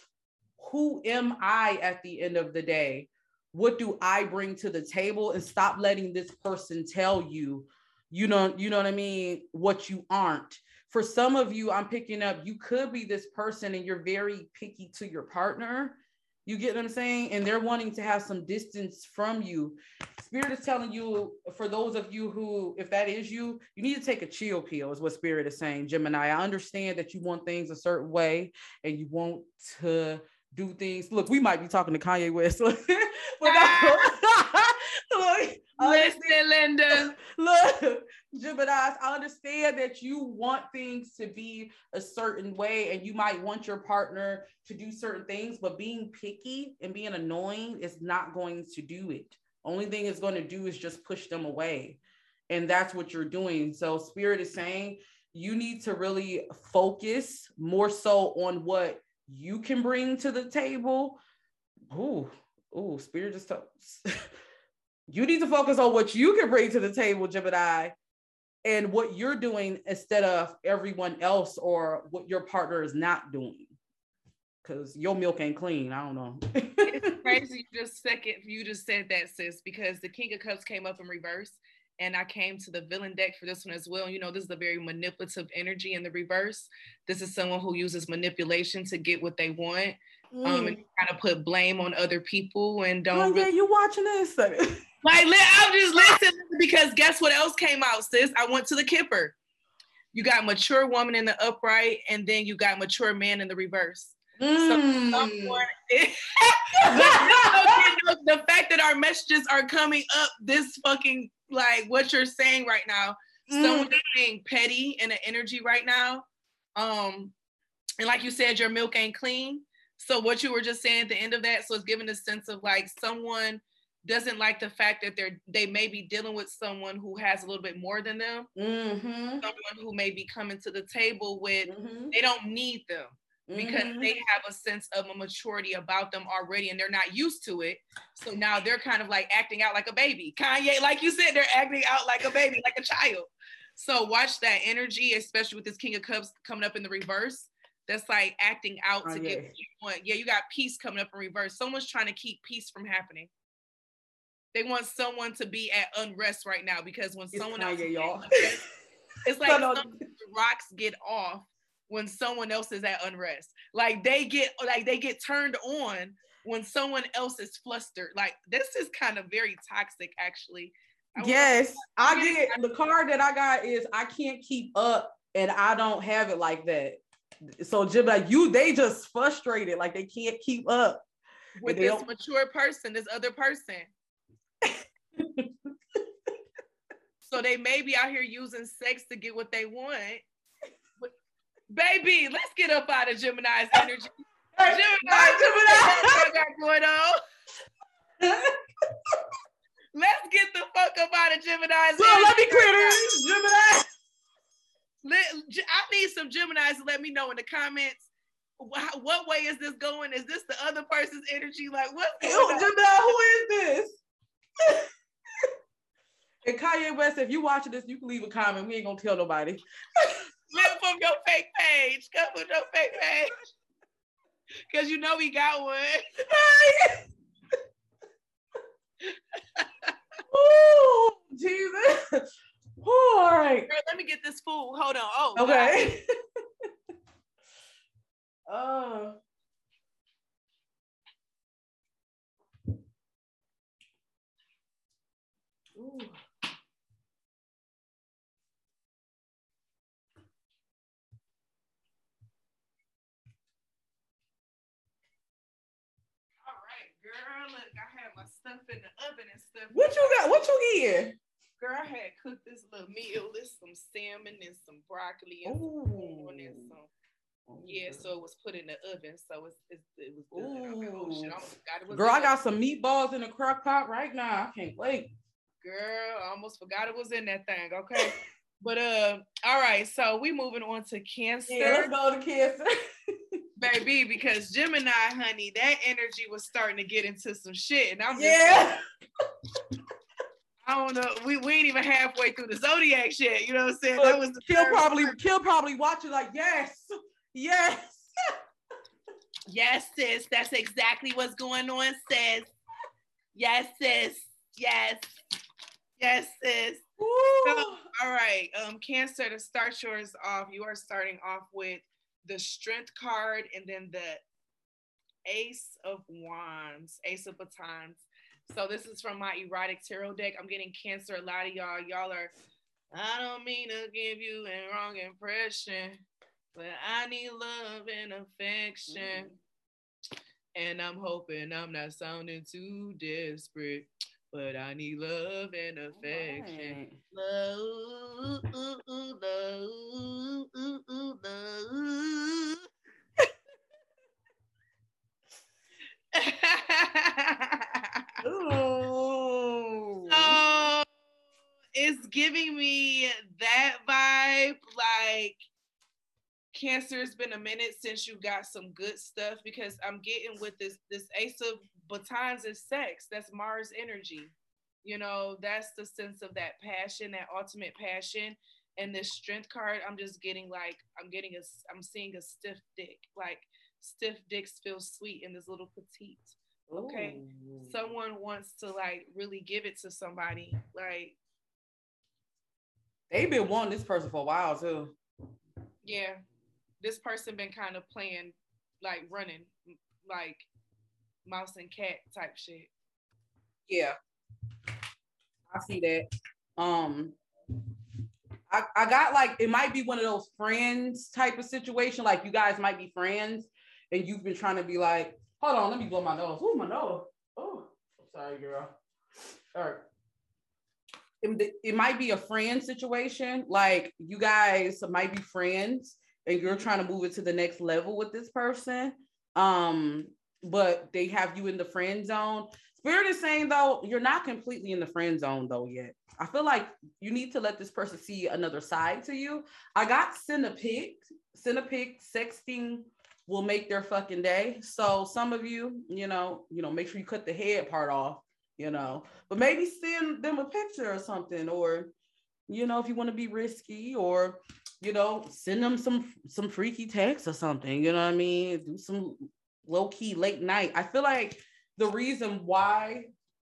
who am I at the end of the day? What do I bring to the table? And stop letting this person tell you you know you know what i mean what you aren't for some of you i'm picking up you could be this person and you're very picky to your partner you get what i'm saying? And they're wanting to have some distance from you. Spirit is telling you for those of you who if that is you you need to take a chill pill is what spirit is saying gemini. I understand that you want things a certain way and you want to do things. Look we might be talking to kanye west. But look, Listen, Linda. Look, Geminis, I understand that you want things to be a certain way and you might want your partner to do certain things, but being picky and being annoying is not going to do it. Only thing it's going to do is just push them away. And that's what you're doing. So, Spirit is saying you need to really focus more so on what you can bring to the table. Ooh, ooh, Spirit just. T- You need to focus on what you can bring to the table, Gemini, and what you're doing instead of everyone else or what your partner is not doing. Because your milk ain't clean. I don't know. it's crazy you just second you just said that, sis, because the King of Cups came up in reverse. And I came to the villain deck for this one as well. You know, this is a very manipulative energy in the reverse. This is someone who uses manipulation to get what they want. Mm. Um, and kind of put blame on other people and don't. Oh, yeah, you watching this? Like, I'm just listening because guess what else came out, sis? I went to the Kipper. You got mature woman in the upright, and then you got mature man in the reverse. Mm. So the fact that our messages are coming up this fucking like what you're saying right now, mm. someone being petty in the energy right now. Um, and like you said, your milk ain't clean. So what you were just saying at the end of that, so it's giving a sense of like someone doesn't like the fact that they're they may be dealing with someone who has a little bit more than them, mm-hmm. someone who may be coming to the table with mm-hmm. they don't need them. because Mhm. they have a sense of a maturity about them already and they're not used to it. So now they're kind of like acting out like a baby. Kanye, like you said, they're acting out like a baby, like a child. So watch that energy, especially with this King of Cups coming up in the reverse. That's like acting out oh, to get what you want. Yeah, you got peace coming up in reverse. Someone's trying to keep peace from happening. They want someone to be at unrest right now because when It's someone else y'all. unrest, it's like rocks get off when someone else is at unrest. Like they get like they get turned on when someone else is flustered. Like this is kind of very toxic, actually. I Yes, I get the card that I got is I can't keep up and I don't have it like that. So Jim, like you, they just frustrated, like they can't keep up. with this don't- mature person, this other person. so they may be out here using sex to get what they want. But baby, let's get up out of Gemini's energy. Gemini, what got going on? Let's get the fuck up out of Gemini's so let me clear this, Gemini. Let- I need some Geminis to let me know in the comments. wh- What way is this going? Is this the other person's energy? Like, what? Ew, going on? Gemini, who is this? and Kanye West, if you watching this, you can leave a comment. We ain't gonna tell nobody. Live from your fake page. Come from your fake page. Cause you know we got one. Ooh, Jesus. Ooh, all right. Girl, let me get this food. Hold on. Oh. Okay. uh. Ooh. All right, girl. Look, I had my stuff in the oven and stuff. What you got? What you getting? Girl, I had cooked this little meal. It's some salmon and some broccoli and some corn and some. Yeah, so it was put in the oven, so it's, it's it was good. Oh shit, I almost forgot it was. Girl, I got some meatballs in the crock pot right now. I can't wait. Girl, I almost forgot it was in that thing. Okay. But uh, all right. So we moving on to Cancer, Yeah, let's go to cancer. baby, because Gemini, honey, that energy was starting to get into some shit, and I'm yeah. I don't know. We, we ain't even halfway through the zodiac shit. You know what I'm saying? That was the Kill probably part. kill probably watching like yes, yes. Yes, sis. That's exactly what's going on, sis. Yes, sis. Yes. Yes, sis. Ooh. All right. Um, Cancer, to start yours off, you are starting off with the strength card and then the ace of wands, ace of batons. So this is from my erotic tarot deck. I'm getting cancer. A lot of y'all, y'all are, I don't mean to give you a wrong impression, but I need love and affection. Mm. And I'm hoping I'm not sounding too desperate, but I need love and affection. Love, love, love. Ooh. so it's giving me that vibe like cancer it's been a minute since you got some good stuff because i'm getting with this this ace of batons is sex. That's mars energy. You know that's the sense of that passion that ultimate passion. And this strength card i'm just getting like i'm getting a I'm seeing a stiff dick. Like stiff dicks feel sweet in this little petite okay. Ooh. someone wants to like really give it to somebody like They've been wanting this person for a while too. yeah this person been kind of playing like running like mouse and cat type shit Yeah. I see that. Um I, I got like it might be one of those friends type of situation. Like you guys might be friends and you've been trying to be like, hold on, let me blow my nose. Oh, my nose. Oh, I'm sorry, girl. All right. It, it might be a friend situation. Like you guys might be friends and you're trying to move it to the next level with this person. Um, but they have you in the friend zone. Spirit is saying though, you're not completely in the friend zone though yet. I feel like you need to let this person see another side to you. I got send a pic, send a pic, sexting will make their fucking day. So some of you, you know, you know, make sure you cut the head part off, you know, but maybe send them a picture or something, or you know, if you want to be risky, or you know, send them some some freaky text or something. You know what I mean? Do some low key late night. I feel like the reason why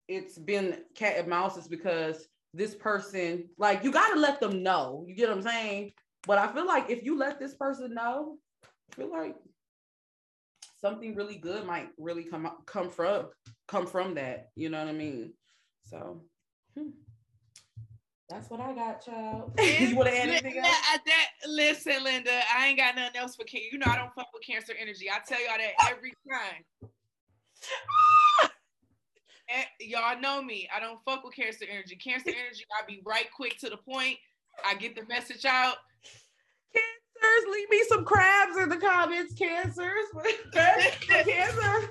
it's been cat and mouse is because this person, like, you got to let them know. You get what I'm saying? But I feel like if you let this person know, I feel like something really good might really come come from come from that. You know what I mean? So hmm. that's what I got, child. you want to add anything else? That, listen, Linda, I ain't got nothing else for cancer. You know I don't fuck with cancer energy. I tell y'all that every time. y'all know me. I don't fuck with cancer energy. Cancer energy, I be right quick to the point. I get the message out. Cancers, leave me some crabs in the comments. Cancers, cancer.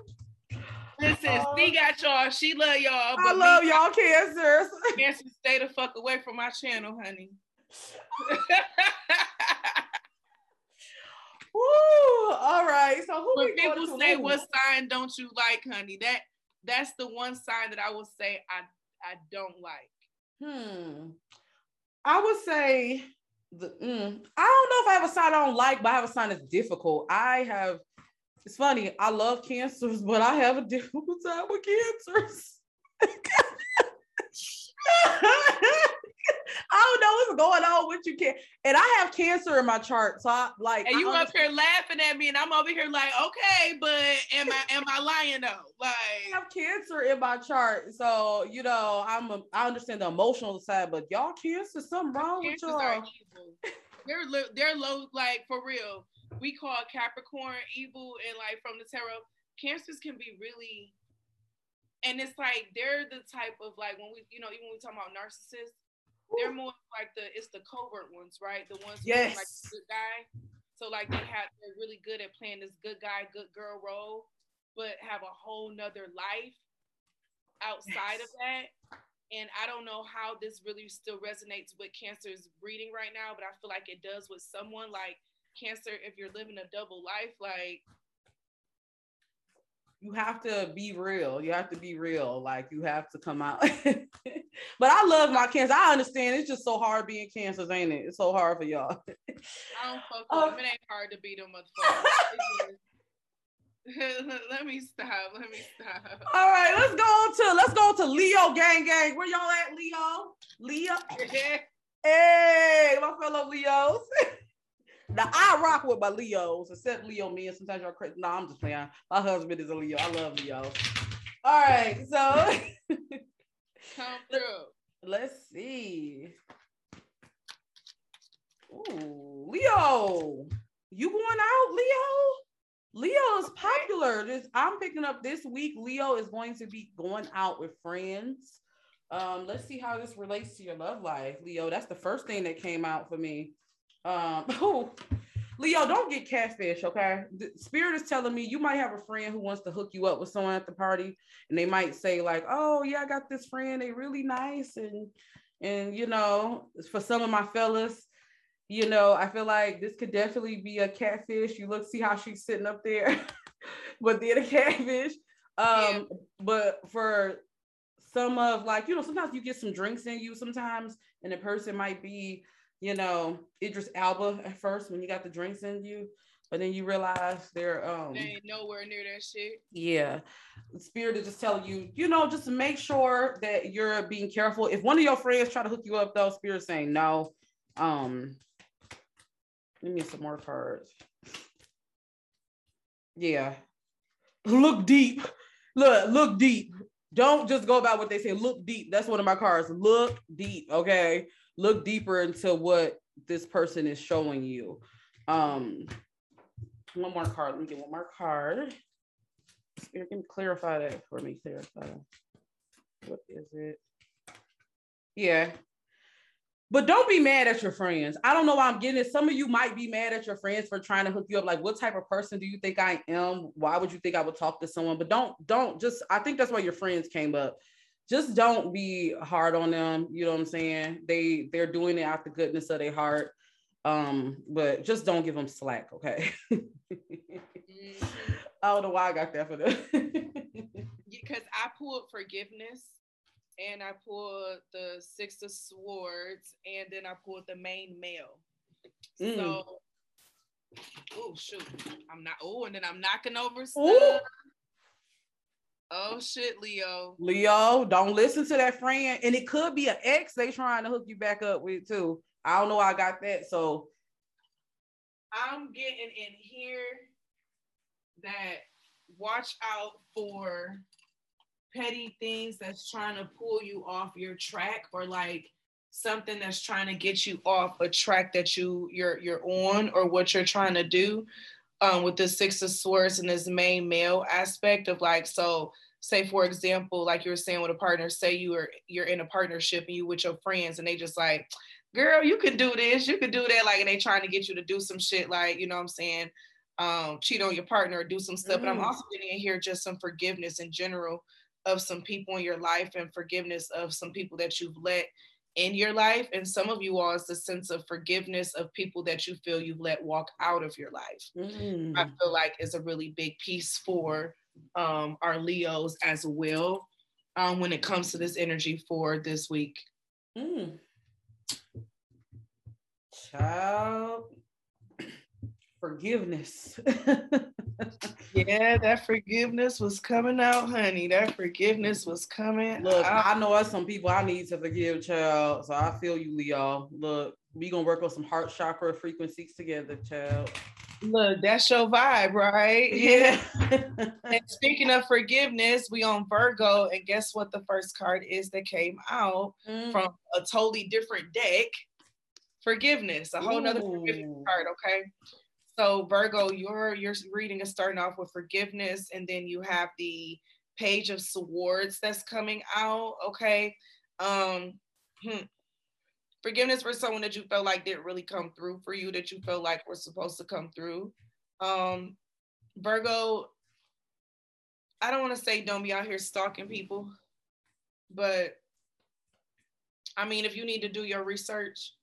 Listen, um, she got y'all. She love y'all. I love me, y'all, cancers. Cancer, stay the fuck away from my channel, honey. Woo! All right. So who when people say what sign don't you like, honey? That that's the one sign that I will say I I don't like. Hmm. I would say the mm, I don't know if I have a sign I don't like, but I have a sign that's difficult. I have it's funny, I love cancers, but I have a difficult time with cancers. I don't know what's going on with you, can and I have cancer in my chart, so I like. And you up here laughing at me, and I'm over here like, okay, but am I am I lying though? Like, I have cancer in my chart, so you know I'm a, I understand the emotional side, but y'all cancer, something wrong with y'all. They're they're low, like for real. We call Capricorn evil, and like from the tarot, cancers can be really and it's like they're the type of like when we you know even when we talk about narcissists they're more like the it's the covert ones, right? The ones who yes. like the good guy. So like they have they're really good at playing this good guy, good girl role, but have a whole nother life outside yes. of that. And I don't know how this really still resonates with cancer's breeding right now, but I feel like it does with someone like cancer if you're living a double life, like you have to be real. You have to be real. Like you have to come out. but I love my cancer. I understand it's just so hard being cancers, ain't it? It's so hard for y'all. I don't fuck uh, with them. It ain't hard to beat them motherfuckers. Let me stop. Let me stop. All right, let's go on to let's go to Leo gang gang. Where y'all at, Leo? Leo. hey, my fellow Leos. Now I rock with my Leos, except Leo me, and sometimes y'all crazy. No, I'm just playing. My husband is a Leo. I love Leo. All right, so come through. Let's see. Ooh, Leo, you going out, Leo? Leo is popular. This I'm picking up this week. Leo is going to be going out with friends. Um, let's see how this relates to your love life, Leo. That's the first thing that came out for me. Um, oh, Leo, don't get catfish, okay? The spirit is telling me you might have a friend who wants to hook you up with someone at the party, and they might say, like, oh yeah, I got this friend, they really nice, and and you know, for some of my fellas, you know, I feel like this could definitely be a catfish. You look, see how she's sitting up there, but then a catfish. Um, yeah. but for some of like, you know, sometimes you get some drinks in you sometimes, and the person might be you know, Idris Elba at first when you got the drinks in you, but then you realize they're um they ain't nowhere near that shit. Yeah. The spirit is just telling you, you know, just make sure that you're being careful. If one of your friends try to hook you up, though, spirit saying no. Um, give me some more cards. Yeah. Look deep. Look, look deep. Don't just go about what they say. Look deep. That's one of my cards. Look deep. Okay look deeper into what this person is showing you. Um, one more card. Let me get one more card. You can clarify that for me. Clarify. What is it? Yeah. But don't be mad at your friends. I don't know why I'm getting it. Some of you might be mad at your friends for trying to hook you up. Like, what type of person do you think I am? Why would you think I would talk to someone? But don't, don't just, I think that's why your friends came up just don't be hard on them. You know what I'm saying? They they're doing it out the goodness of their heart. Um, but just don't give them slack, okay? Mhm. I don't know why I got that for them. because I pulled forgiveness and I pulled the six of swords and then I pulled the main male. Mm. So oh shoot. I'm not oh and then I'm knocking over Ooh. Oh shit, Leo. Leo, don't listen to that friend. And it could be an ex they trying to hook you back up with too. I don't know I got that. So I'm getting in here that watch out for petty things that's trying to pull you off your track or like something that's trying to get you off a track that you you're you're on or what you're trying to do um with the six of swords and this main male aspect of like so say for example like you were saying with a partner say you are you're in a partnership and you with your friends and they just like girl you can do this you can do that like and they trying to get you to do some shit like you know what i'm saying um cheat on your partner or do some stuff but i'm Mm. also getting in here just some forgiveness in general of some people in your life and forgiveness of some people that you've let in your life and some of you all is the sense of forgiveness of people that you feel you've let walk out of your life mm, I feel like is a really big piece for um, our Leos as well um, when it comes to this energy for this week. mm. child forgiveness. Yeah, that forgiveness was coming out, honey. That forgiveness was coming Look, out. I know us some people I need to forgive, child. So I feel you, Leo. Look, we gonna work on some heart chakra frequencies together, child. Look, that's your vibe, right? Yeah. And speaking of forgiveness, we on Virgo, and guess what? The first card is that came out Mm. from a totally different deck. Forgiveness, a whole nother forgiveness card. Okay, so Virgo, your your reading is starting off with forgiveness, and then you have the Page of Swords that's coming out. Okay, um, hmm. forgiveness for someone that you felt like didn't really come through for you, that you felt like were supposed to come through. Um, Virgo, I don't want to say don't be out here stalking people, but I mean, if you need to do your research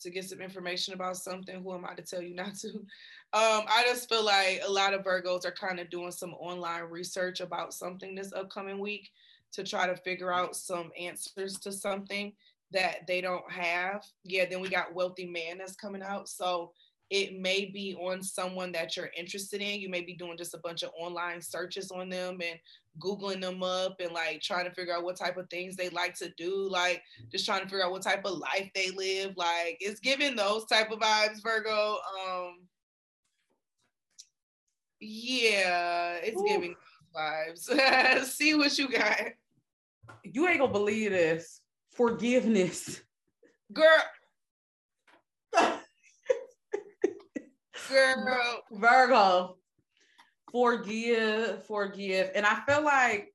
to get some information about something, who am I to tell you not to? Um, I just feel like a lot of Virgos are kind of doing some online research about something this upcoming week to try to figure out some answers to something that they don't have. Yeah, then we got Wealthy Man that's coming out. So it may be on someone that you're interested in. You may be doing just a bunch of online searches on them and Googling them up and like trying to figure out what type of things they like to do, like just trying to figure out what type of life they live. Like it's giving those type of vibes, Virgo. Um yeah, it's Ooh. giving vibes. See what you got. you ain't gonna believe this. Forgiveness. Girl, girl. Virgo. Forgive, forgive. And I feel like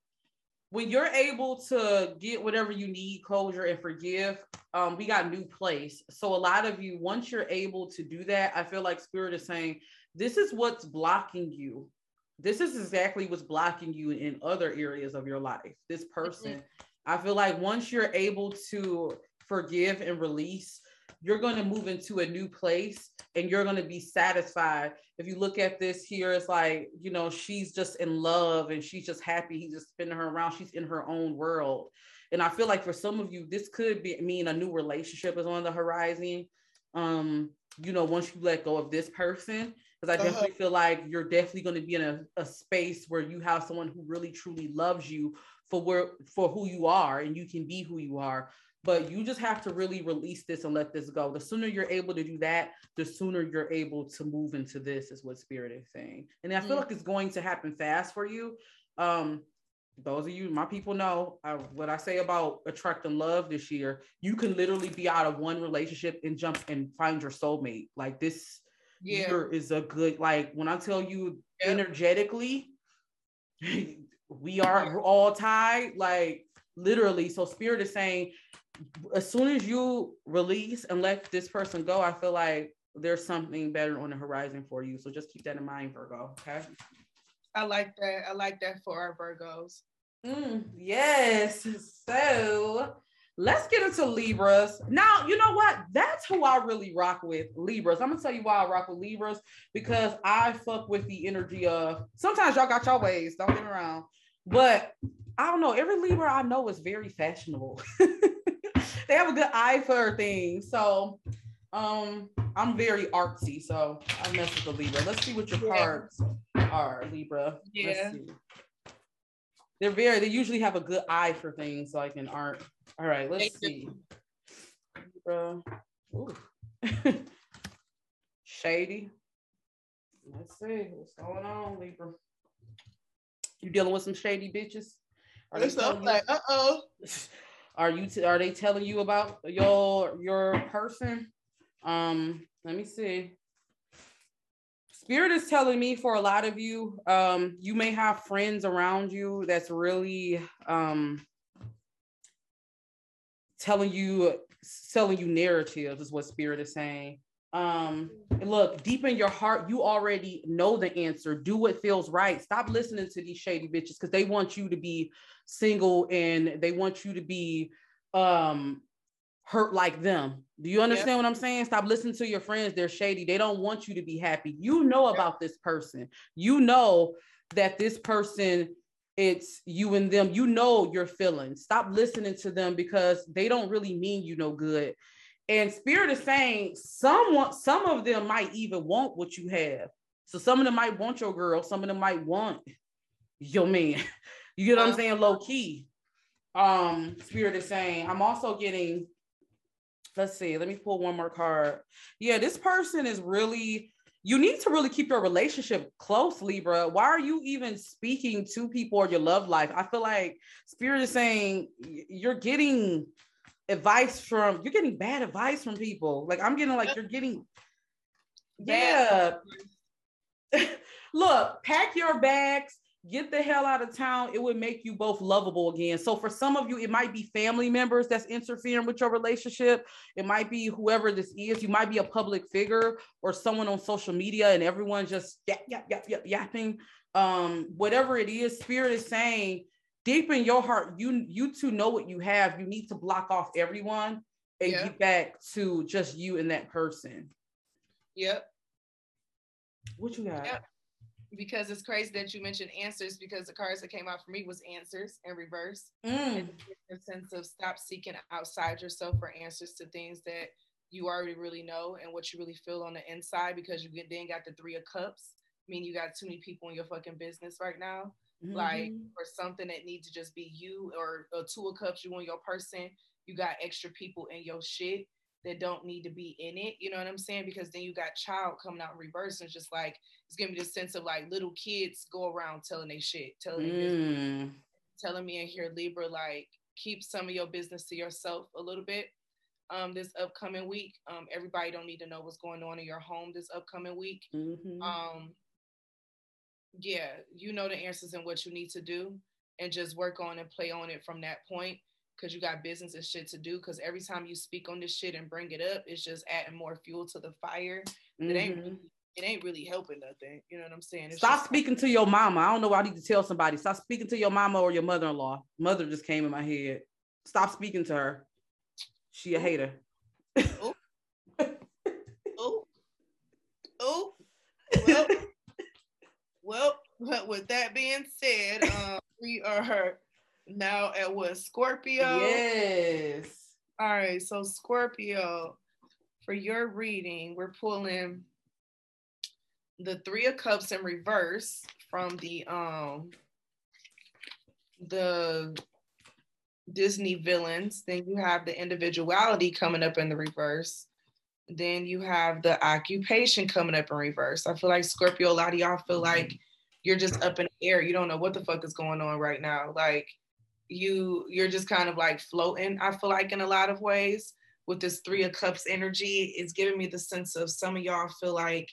when you're able to get whatever you need, closure and forgive, um, we got new place. So a lot of you, once you're able to do that, I feel like spirit is saying, this is what's blocking you. This is exactly what's blocking you in other areas of your life. This person. I feel like once you're able to forgive and release, you're going to move into a new place and you're going to be satisfied. If you look at this here, it's like, you know, she's just in love and she's just happy. He's just spinning her around. She's in her own world. And I feel like for some of you, this could be mean a new relationship is on the horizon. Um, you know, once you let go of this person, because I definitely feel like you're definitely going to be in a, a space where you have someone who really truly loves you for where for who you are and you can be who you are. But you just have to really release this and let this go. The sooner you're able to do that the sooner you're able to move into this is what spirit is saying. And i feel Mm. like it's going to happen fast for you. Um those of you my people know uh, what i say about attracting love this year you can literally be out of one relationship and jump and find your soulmate. Like this Yeah. year is a good like when i tell you energetically we are all tied like literally so spirit is saying as soon as you release and let this person go i feel like there's something better on the horizon for you so just keep that in mind virgo okay I like that. I like that for our Virgos. Mm, yes so let's get into Libras. Now, you know what? That's who I really rock with, Libras. I'm gonna tell you why I rock with Libras because I fuck with the energy of sometimes y'all got your ways, don't get me wrong. But I don't know, every Libra I know is very fashionable. they have a good eye for things. So um I'm very artsy, so I mess with the Libra. Let's see what your Yeah. cards are, Libra. Yeah. See. They're very, they usually have a good eye for things like in art. All right, let's They see. Libra. Ooh. Shady. Let's see what's going on, Libra. You dealing with some shady bitches? Are they It's so telling you- like, uh oh. are you t- are they telling you about your your person um let me see spirit is telling me for a lot of you um you may have friends around you that's really um telling you selling you narratives is what spirit is saying. Um look deep in your heart you already know the answer. Do what feels right. Stop listening to these shady bitches because they want you to be single and they want you to be um hurt like them. Do you understand what i'm saying? Stop listening to your friends. They're shady. They don't want you to be happy. You know about this person. You know that this person it's you and them. You know your feelings. Stop listening to them because they don't really mean you no good. And spirit is saying someone some of them might even want what you have. So some of them might want your girl. Some of them might want your man. You get what i'm saying? Low key. Um spirit is saying i'm also getting let's see let me pull one more card. Yeah this person is really you need to really keep your relationship close libra why are you even speaking to people or your love life? I feel like spirit is saying you're getting advice from you're getting bad advice from people. Like i'm getting like you're getting yeah. look pack your bags get the hell out of town it would make you both lovable again. So for some of you it might be family members that's interfering with your relationship. It might be whoever this is. You might be a public figure or someone on social media and everyone just yap yap yap yap yapping. Um whatever it is spirit is saying deep in your heart you you two know what you have. You need to block off everyone and Yeah. get back to just you and that person. Yep. what you got? Yep. Because it's crazy that you mentioned answers because the cards that came out for me was answers in reverse. Mm. in the sense of stop seeking outside yourself for answers to things that you already really know and what you really feel on the inside because you then got the three of cups. I mean, you got too many people in your fucking business right now. Like, Mhm. or something that needs to just be you or, or two of cups, you and your person. You got extra people in your shit that don't need to be in it. You know what I'm saying? Because then you got child coming out in reverse. And it's just like, it's giving me the sense of like little kids go around telling they shit, telling their business Mm. telling me in here, Libra, like keep some of your business to yourself a little bit. Um, this upcoming week, um, everybody don't need to know what's going on in your home this upcoming week. Mhm. Um, yeah, you know the answers and what you need to do, and just work on and play on it from that point. Cause you got business and shit to do. Cause every time you speak on this shit and bring it up, it's just adding more fuel to the fire. It ain't Mhm. really, it ain't really helping nothing. You know what I'm saying? It's Stop just- speaking to your mama. I don't know why I need to tell somebody. Stop speaking to your mama or your mother-in-law. Mother just came in my head. Stop speaking to her. She a hater. Oh, oh, Oh. well, well. But with that being said, um, we are now at what Scorpio. Yes. All right, so Scorpio, for your reading, we're pulling the Three of Cups in reverse from the um the Disney villains. Then you have the individuality coming up in the reverse. Then you have the occupation coming up in reverse. I feel like Scorpio, a lot of y'all feel like you're just up in the air. You don't know what the fuck is going on right now. Like you, you're just kind of like floating. I feel like in a lot of ways with this three of cups energy, it's giving me the sense of some of y'all feel like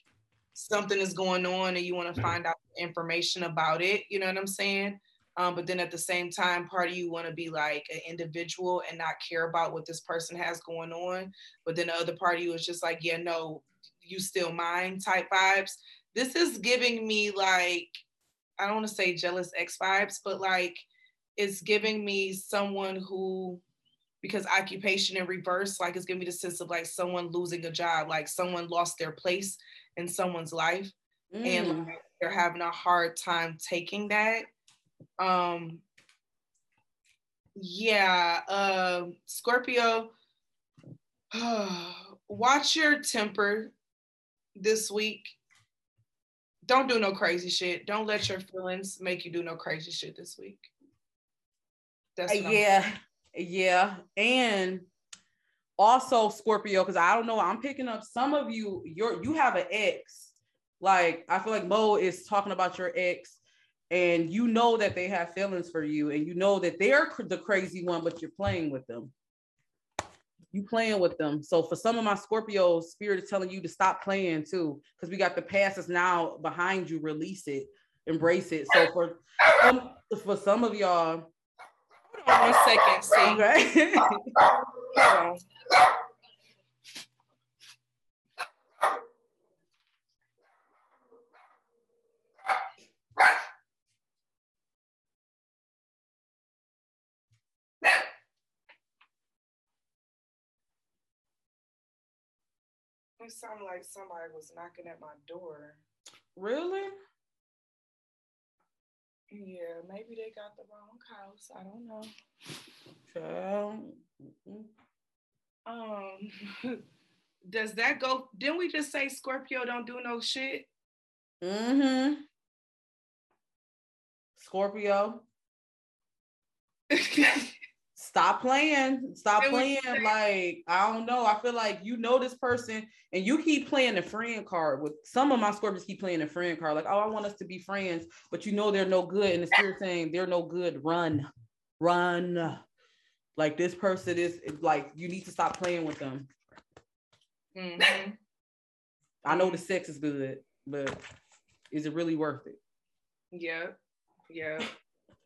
something is going on and you want to find out information about it. You know what I'm saying? Um, but then at the same time, part of you want to be like an individual and not care about what this person has going on. But then the other part of you is just like, yeah, no, you still mine type vibes. This is giving me like, I don't want to say jealous ex vibes, but like it's giving me someone who because occupation in reverse, like it's giving me the sense of like someone losing a job, like someone lost their place in someone's life Mm. and like, they're having a hard time taking that. Um yeah, um Scorpio, watch your temper this week. Don't do no crazy shit. Don't let your feelings make you do no crazy shit this week. That's Uh, I'm- yeah, yeah, and also Scorpio, because I don't know, I'm picking up some of you. You're you have an ex. Like I feel like Moe is talking about your ex, and you know that they have feelings for you, and you know that they're the crazy one, but you're playing with them. You playing with them. So for some of my Scorpio spirit is telling you to stop playing too, because we got the past is now behind you. Release it, embrace it. So for some, for some of y'all, Hold on one second. See, okay. It sounded like somebody was knocking at my door. really? Yeah, maybe they got the wrong house. I don't know. Child. Um, does that go? Didn't we just say Scorpio don't do no shit? Mm-hmm. Scorpio, stop playing. Stop It playing. Like, I don't know. I feel like you know this person and you keep playing the friend card with some of my Scorpios keep playing the friend card. Like, oh, I want us to be friends, but you know they're no good. And the spirit saying they're no good. Run. Run. Like this person is like you need to stop playing with them. Mhm. I know the sex is good, but is it really worth it? Yeah, yeah.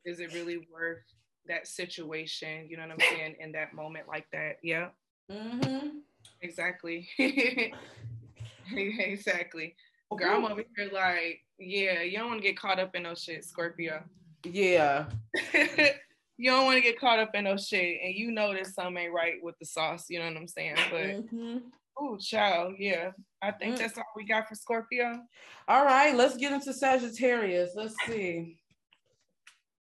Is it really worth that situation? You know what I'm saying? In that moment like that. Yeah, Mm-hmm. exactly. exactly. Girl, I'm over here like, yeah, you don't want to get caught up in no shit, Scorpio. Yeah. you don't want to get caught up in no shit, and you know that something ain't right with the sauce. You know what I'm saying? But Mhm. oh, child, yeah. I think Mm. that's all we got for Scorpio. All right, let's get into Sagittarius. Let's see.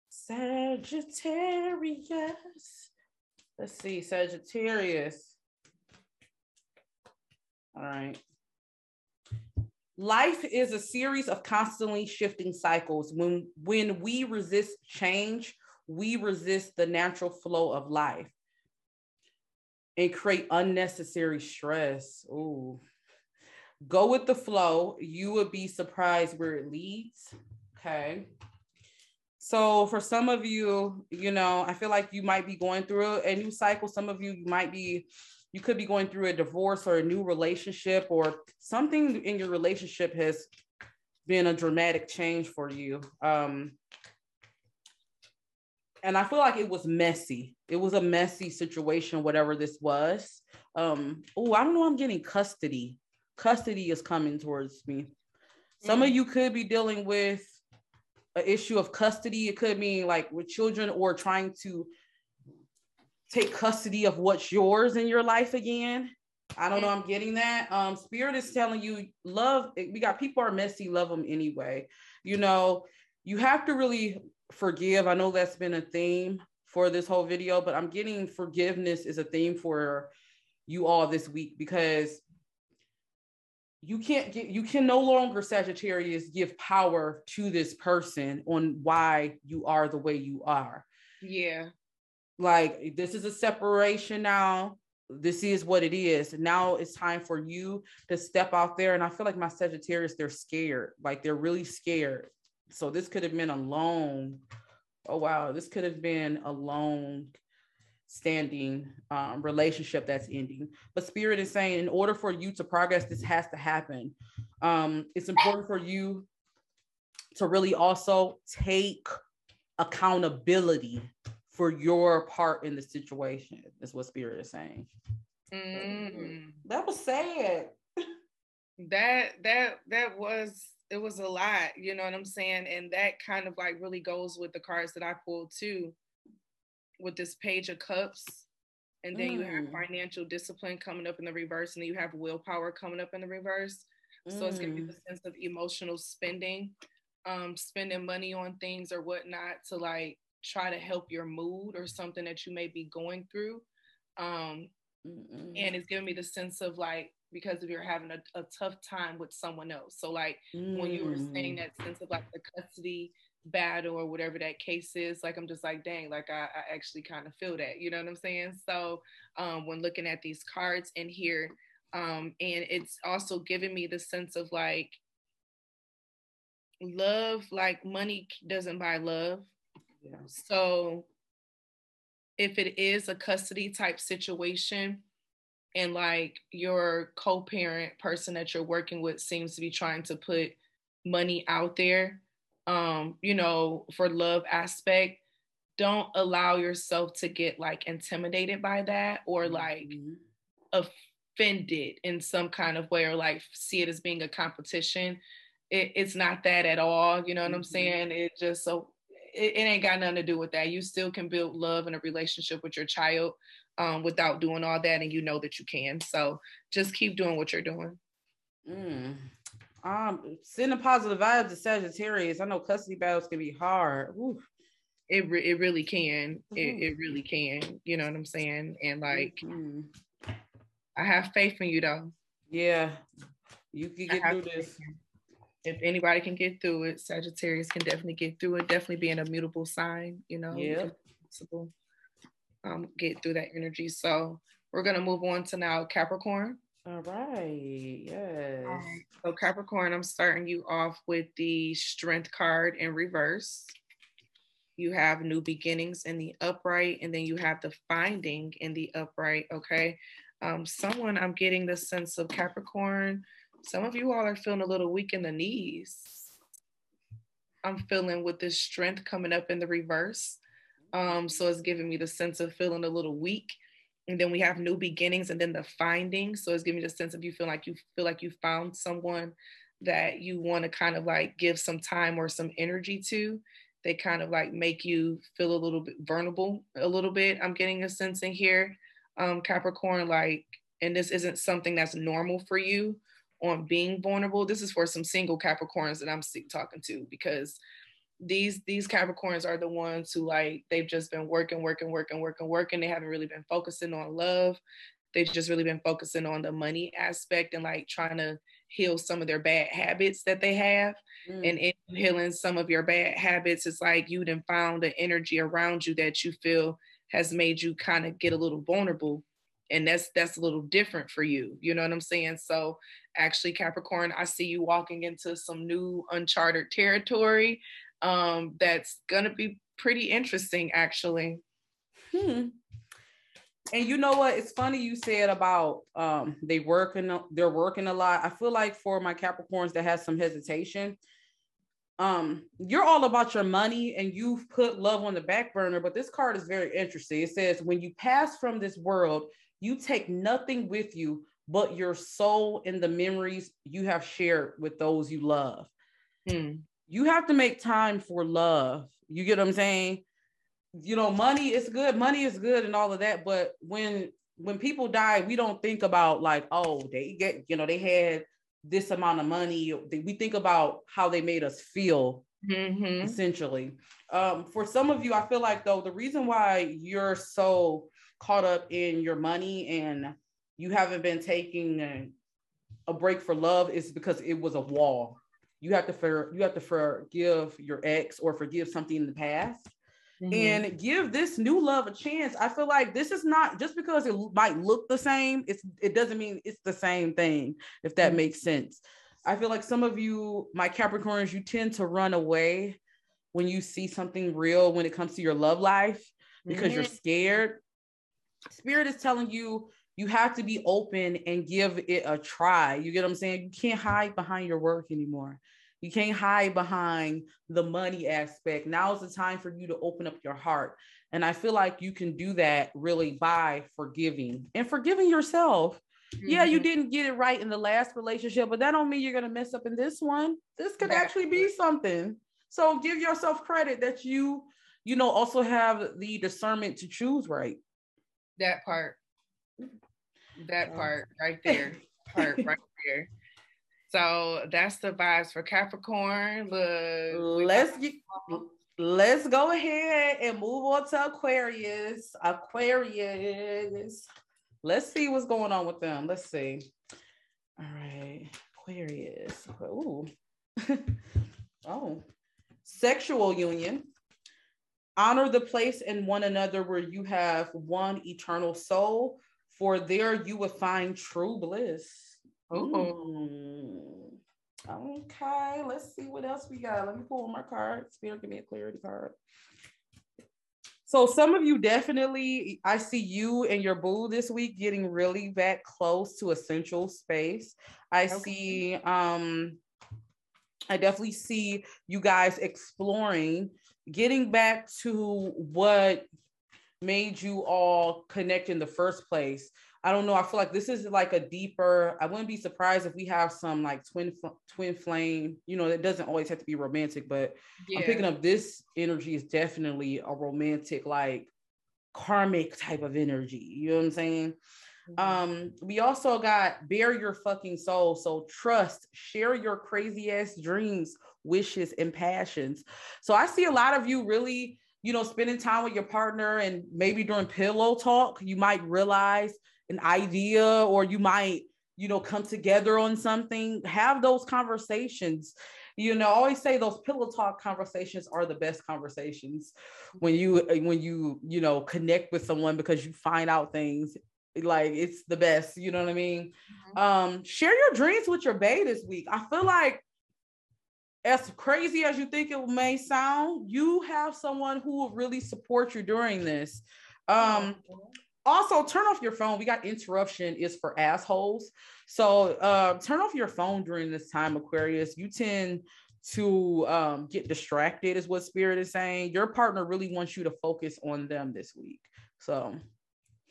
Sagittarius. Let's see, Sagittarius. All right. Life is a series of constantly shifting cycles. When when we resist change, we resist the natural flow of life and create unnecessary stress. Ooh. Go with the flow. You would be surprised where it leads. Okay. So for some of you, you know, I feel like you might be going through a new cycle. Some of you, you might be, you could be going through a divorce or a new relationship, or something in your relationship has been a dramatic change for you. Um, and I feel like it was messy. It was a messy situation, whatever this was. Um, oh, I don't know. I'm getting custody. Custody is coming towards me. Some of you could be dealing with an issue of custody. It could mean like with children or trying to take custody of what's yours in your life again. I don't know. I'm getting that. Um, Spirit is telling you, love. We got people are messy, love them anyway. You know, you have to really forgive. I know that's been a theme for this whole video, but I'm getting forgiveness is a theme for you all this week because you can't get you can no longer Sagittarius give power to this person on why you are the way you are. Yeah. Like this is a separation now. This is what it is. Now it's time for you to step out there. And I feel like my Sagittarius, they're scared. Like they're really scared. So this could have been a long, oh wow, this could have been a long standing um, relationship that's ending. But Spirit is saying, in order for you to progress, this has to happen. Um, it's important for you to really also take accountability for your part in the situation, is what Spirit is saying. Mm. That was sad. That that that was it was a lot, you know what I'm saying? And that kind of like really goes with the cards that I pulled too. With this page of cups. and then you have Mm. financial discipline coming up in the reverse, and then you have willpower coming up in the reverse. So it's gonna be Mm. the sense of emotional spending, um, spending money on things or whatnot to like try to help your mood or something that you may be going through. Um, Mm-mm. and it's giving me the sense of like because of you're having a, a tough time with someone else. So like when you were saying Mm. that sense of like the custody battle or whatever that case is, like I'm just like, dang, like I, I actually kind of feel that, you know what I'm saying? So um, when looking at these cards in here, um, and it's also giving me the sense of like love, like money doesn't buy love. Yeah. So if it is a custody type situation and like your co-parent person that you're working with seems to be trying to put money out there um you know for love aspect don't allow yourself to get like intimidated by that or like Mhm. offended in some kind of way or like see it as being a competition it, it's not that at all you know what i'm Mhm. saying it just so it, it ain't got nothing to do with that you still can build love and a relationship with your child um, without doing all that and you know that you can so just keep doing what you're doing Mm. Um, sending positive vibes to Sagittarius. I know custody battles can be hard. Ooh. it, re- it really can Mhm. it, it really can you know what i'm saying and like Mhm. i have faith in you though yeah, you can get through this. if anybody can get through it sagittarius can definitely get through it definitely being a mutable sign you know Yeah. Can be flexible, um, get through that energy so we're going to move on to now capricorn All right. Yes. Um, so Capricorn, I'm starting you off with the Strength card in reverse. You have New Beginnings in the upright, and then you have the Finding in the upright. Okay. Um, someone I'm getting the sense of Capricorn. Some of you all are feeling a little weak in the knees. I'm feeling with this strength coming up in the reverse. Um, so it's giving me the sense of feeling a little weak. And then we have new beginnings and then the finding. So it's giving me the sense of you feel like you feel like you found someone that you want to kind of like give some time or some energy to. They kind of like make you feel a little bit vulnerable, a little bit. I'm getting a sense in here, um, Capricorn, like, and this isn't something that's normal for you on being vulnerable. This is for some single Capricorns that I'm talking to because these these Capricorns are the ones who like they've just been working, working, working, working, working. They haven't really been focusing on love. They've just really been focusing on the money aspect and like trying to heal some of their bad habits that they have. Mm. And in healing some of your bad habits, it's like you then found an energy around you that you feel has made you kind of get a little vulnerable. And that's that's a little different for you. You know what I'm saying? So actually, Capricorn, I see you walking into some new uncharted territory um, that's gonna be pretty interesting, actually. Hmm. And you know what? It's funny you said about um they working they're working a lot. I feel like for my Capricorns that has some hesitation, um, you're all about your money and you've put love on the back burner. But this card is very interesting. It says, when you pass from this world, you take nothing with you but your soul and the memories you have shared with those you love. Hmm. You have to make time for love. You get what I'm saying? you know money is good money is good and all of that but when when people die we don't think about like oh they get you know they had this amount of money we think about how they made us feel Mhm. essentially um for some of you i feel like though the reason why you're so caught up in your money and you haven't been taking a break for love is because it was a wall you have to for you have to forgive your ex or forgive something in the past Mhm. and give this new love a chance. I feel like this is not just because it might look the same, it's it doesn't mean it's the same thing, if that Mhm. makes sense. I feel like some of you, my Capricorns, you tend to run away when you see something real when it comes to your love life because you're Mhm. scared. Spirit is telling you you have to be open and give it a try. You get what I'm saying? You can't hide behind your work anymore. You can't hide behind the money aspect. Now is the time for you to open up your heart. And I feel like you can do that really by forgiving and forgiving yourself. Yeah, you Mhm. didn't get it right in the last relationship, but that don't mean you're gonna mess up in this one. This could actually be something. So give yourself credit that you, you know, also have the discernment to choose right. That part. That oh. part right there. part right there. So that's the vibes for Capricorn. Look, let's get let's go ahead and move on to Aquarius. Aquarius. Let's see what's going on with them. Let's see. All right. Aquarius. Ooh. oh. Sexual union. Honor the place in one another where you have one eternal soul, for there you will find true bliss. Ooh. Okay, let's see what else we got. Let me pull my card. Spirit, give me a clarity card. So some of you definitely, I see you and your boo this week getting really back close to a central space. I okay. see, um, I definitely see you guys exploring, getting back to what made you all connect in the first place. I don't know. I feel like this is like a deeper. I wouldn't be surprised if we have some like twin twin flame. You know, it doesn't always have to be romantic, but yeah. I'm picking up this energy is definitely a romantic, like karmic type of energy. You know what I'm saying? Mm-hmm. Um, we also got bear your fucking soul. So trust, share your crazy ass dreams, wishes, and passions. So I see a lot of you really, you know, spending time with your partner and maybe during pillow talk, you might realize an idea or you might you know come together on something. Have those conversations. You know I always say those pillow talk conversations are the best conversations when you when you you know connect with someone because you find out things like it's the best you know what i mean? Mm-hmm. um share your dreams with your bae this week. I feel like as crazy as you think it may sound you have someone who will really support you during this. Um also turn off your phone. We got interruption is for assholes. So uh, turn off your phone during this time aquarius. You tend to um, get distracted is what spirit is saying. Your partner really wants you to focus on them this week. So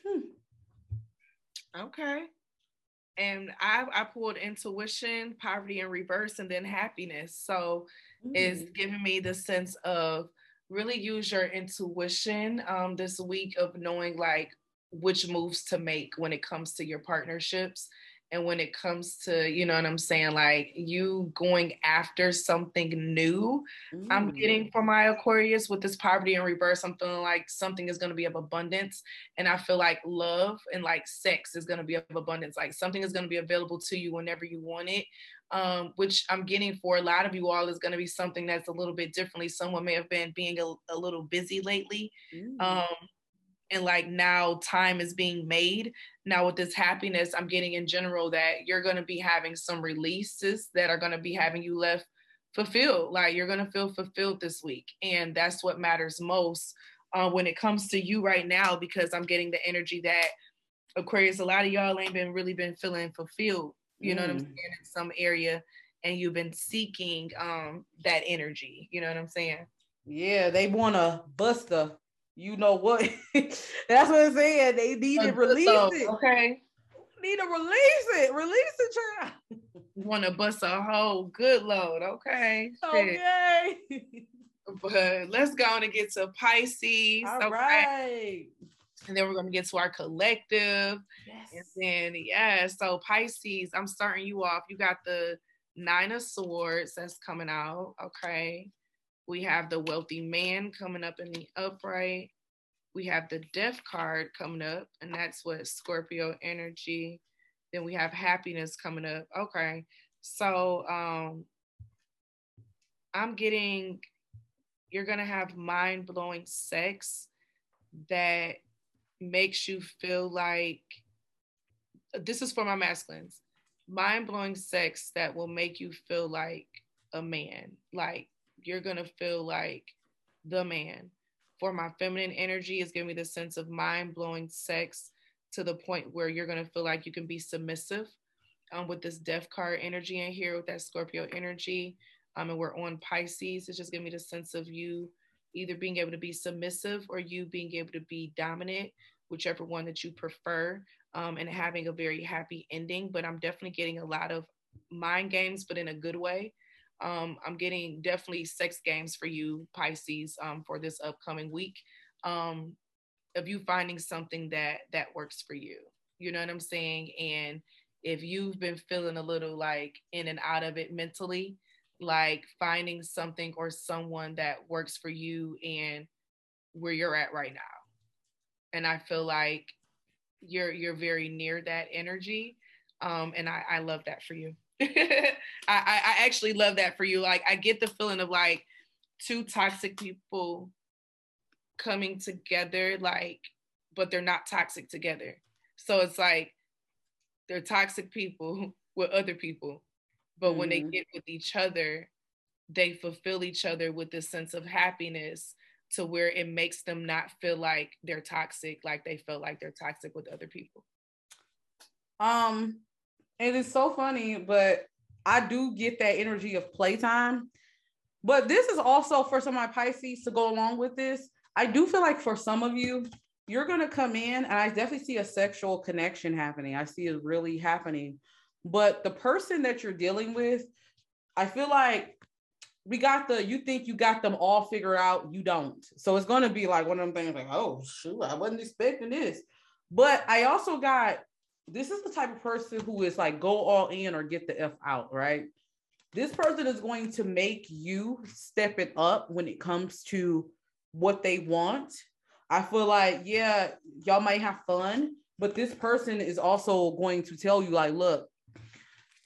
hmm. okay and I, I pulled intuition poverty in reverse and then happiness so mm. it's giving me the sense of really use your intuition um, this week of knowing like which moves to make when it comes to your partnerships and when it comes to you know what i'm saying like you going after something new mm. i'm getting for my aquarius with this poverty in reverse i'm feeling like something is going to be of abundance and i feel like love and like sex is going to be of abundance like something is going to be available to you whenever you want it um, which i'm getting for a lot of you all is going to be something that's a little bit differently someone may have been being a, a little busy lately mm. um, and like now time is being made now with this happiness i'm getting in general that you're going to be having some releases that are going to be having you left fulfilled like you're going to feel fulfilled this week and that's what matters most uh, when it comes to you right now because i'm getting the energy that aquarius a lot of y'all ain't been really been feeling fulfilled you know what i'm mm. saying in some area and you've been seeking um that energy you know what i'm saying yeah they want to bust the you know what? That's what I'm saying. They need to release it. Okay. Need to release it. Release it, child. Want to bust a whole good load. Okay. Okay. but let's go on and get to Pisces. All okay. right. And then we're going to get to our collective. Yes. And then, yeah, so Pisces, I'm starting you off. You got the Nine of Swords that's coming out. Okay. We have the wealthy man coming up in the upright. We have the death card coming up, and that's what Scorpio energy. Then we have happiness coming up. Okay. So um I'm getting you're gonna have mind-blowing sex that makes you feel like this is for my masculines mind-blowing sex that will make you feel like a man like you're gonna feel like the man. For my feminine energy is giving me the sense of mind blowing sex to the point where you're gonna feel like you can be submissive. Um, with this death card energy in here, with that Scorpio energy, um, and we're on Pisces, it's just giving me the sense of you either being able to be submissive or you being able to be dominant, whichever one that you prefer, um, and having a very happy ending. But I'm definitely getting a lot of mind games, but in a good way. Um, I'm getting definitely sex games for you, Pisces, um, for this upcoming week. Um, of you finding something that that works for you. You know what I'm saying? And if you've been feeling a little like in and out of it mentally, like finding something or someone that works for you and where you're at right now. And I feel like you're you're very near that energy. Um, and I, I love that for you. I, I actually love that for you. Like I get the feeling of like two toxic people coming together, like, but they're not toxic together. So it's like they're toxic people with other people, but mm-hmm. when they mm-hmm. get with each other, they fulfill each other with this sense of happiness to where it makes them not feel like they're toxic, like they feel like they're toxic with other people. Um, it is so funny, but I do get that energy of playtime. But this is also for some of my Pisces to go along with this. I do feel like for some of you, you're going to come in and I definitely see a sexual connection happening. I see it really happening. But the person that you're dealing with, I feel like we got the you think you got them all figured out, you don't. So it's going to be like one of them things like, oh, shoot, I wasn't expecting this. But I also got this is the type of person who is like go all in or get the F out, right? This person is going to make you step it up when it comes to what they want. I feel like, yeah, y'all might have fun, but this person is also going to tell you, like, look,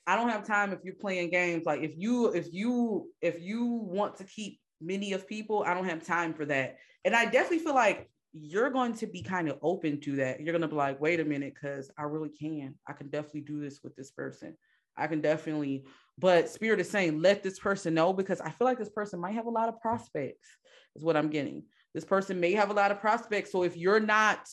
I don't have time if you're playing games. Like if you if you if you want to keep many of people, I don't have time for that. And I definitely feel like you're going to be kind of open to that. You're going to be like, wait a minute, because I really can. I can definitely do this with this person. I can definitely, but Spirit is saying, let this person know because I feel like this person might have a lot of prospects, is what I'm getting. This person may have a lot of prospects. So if you're not,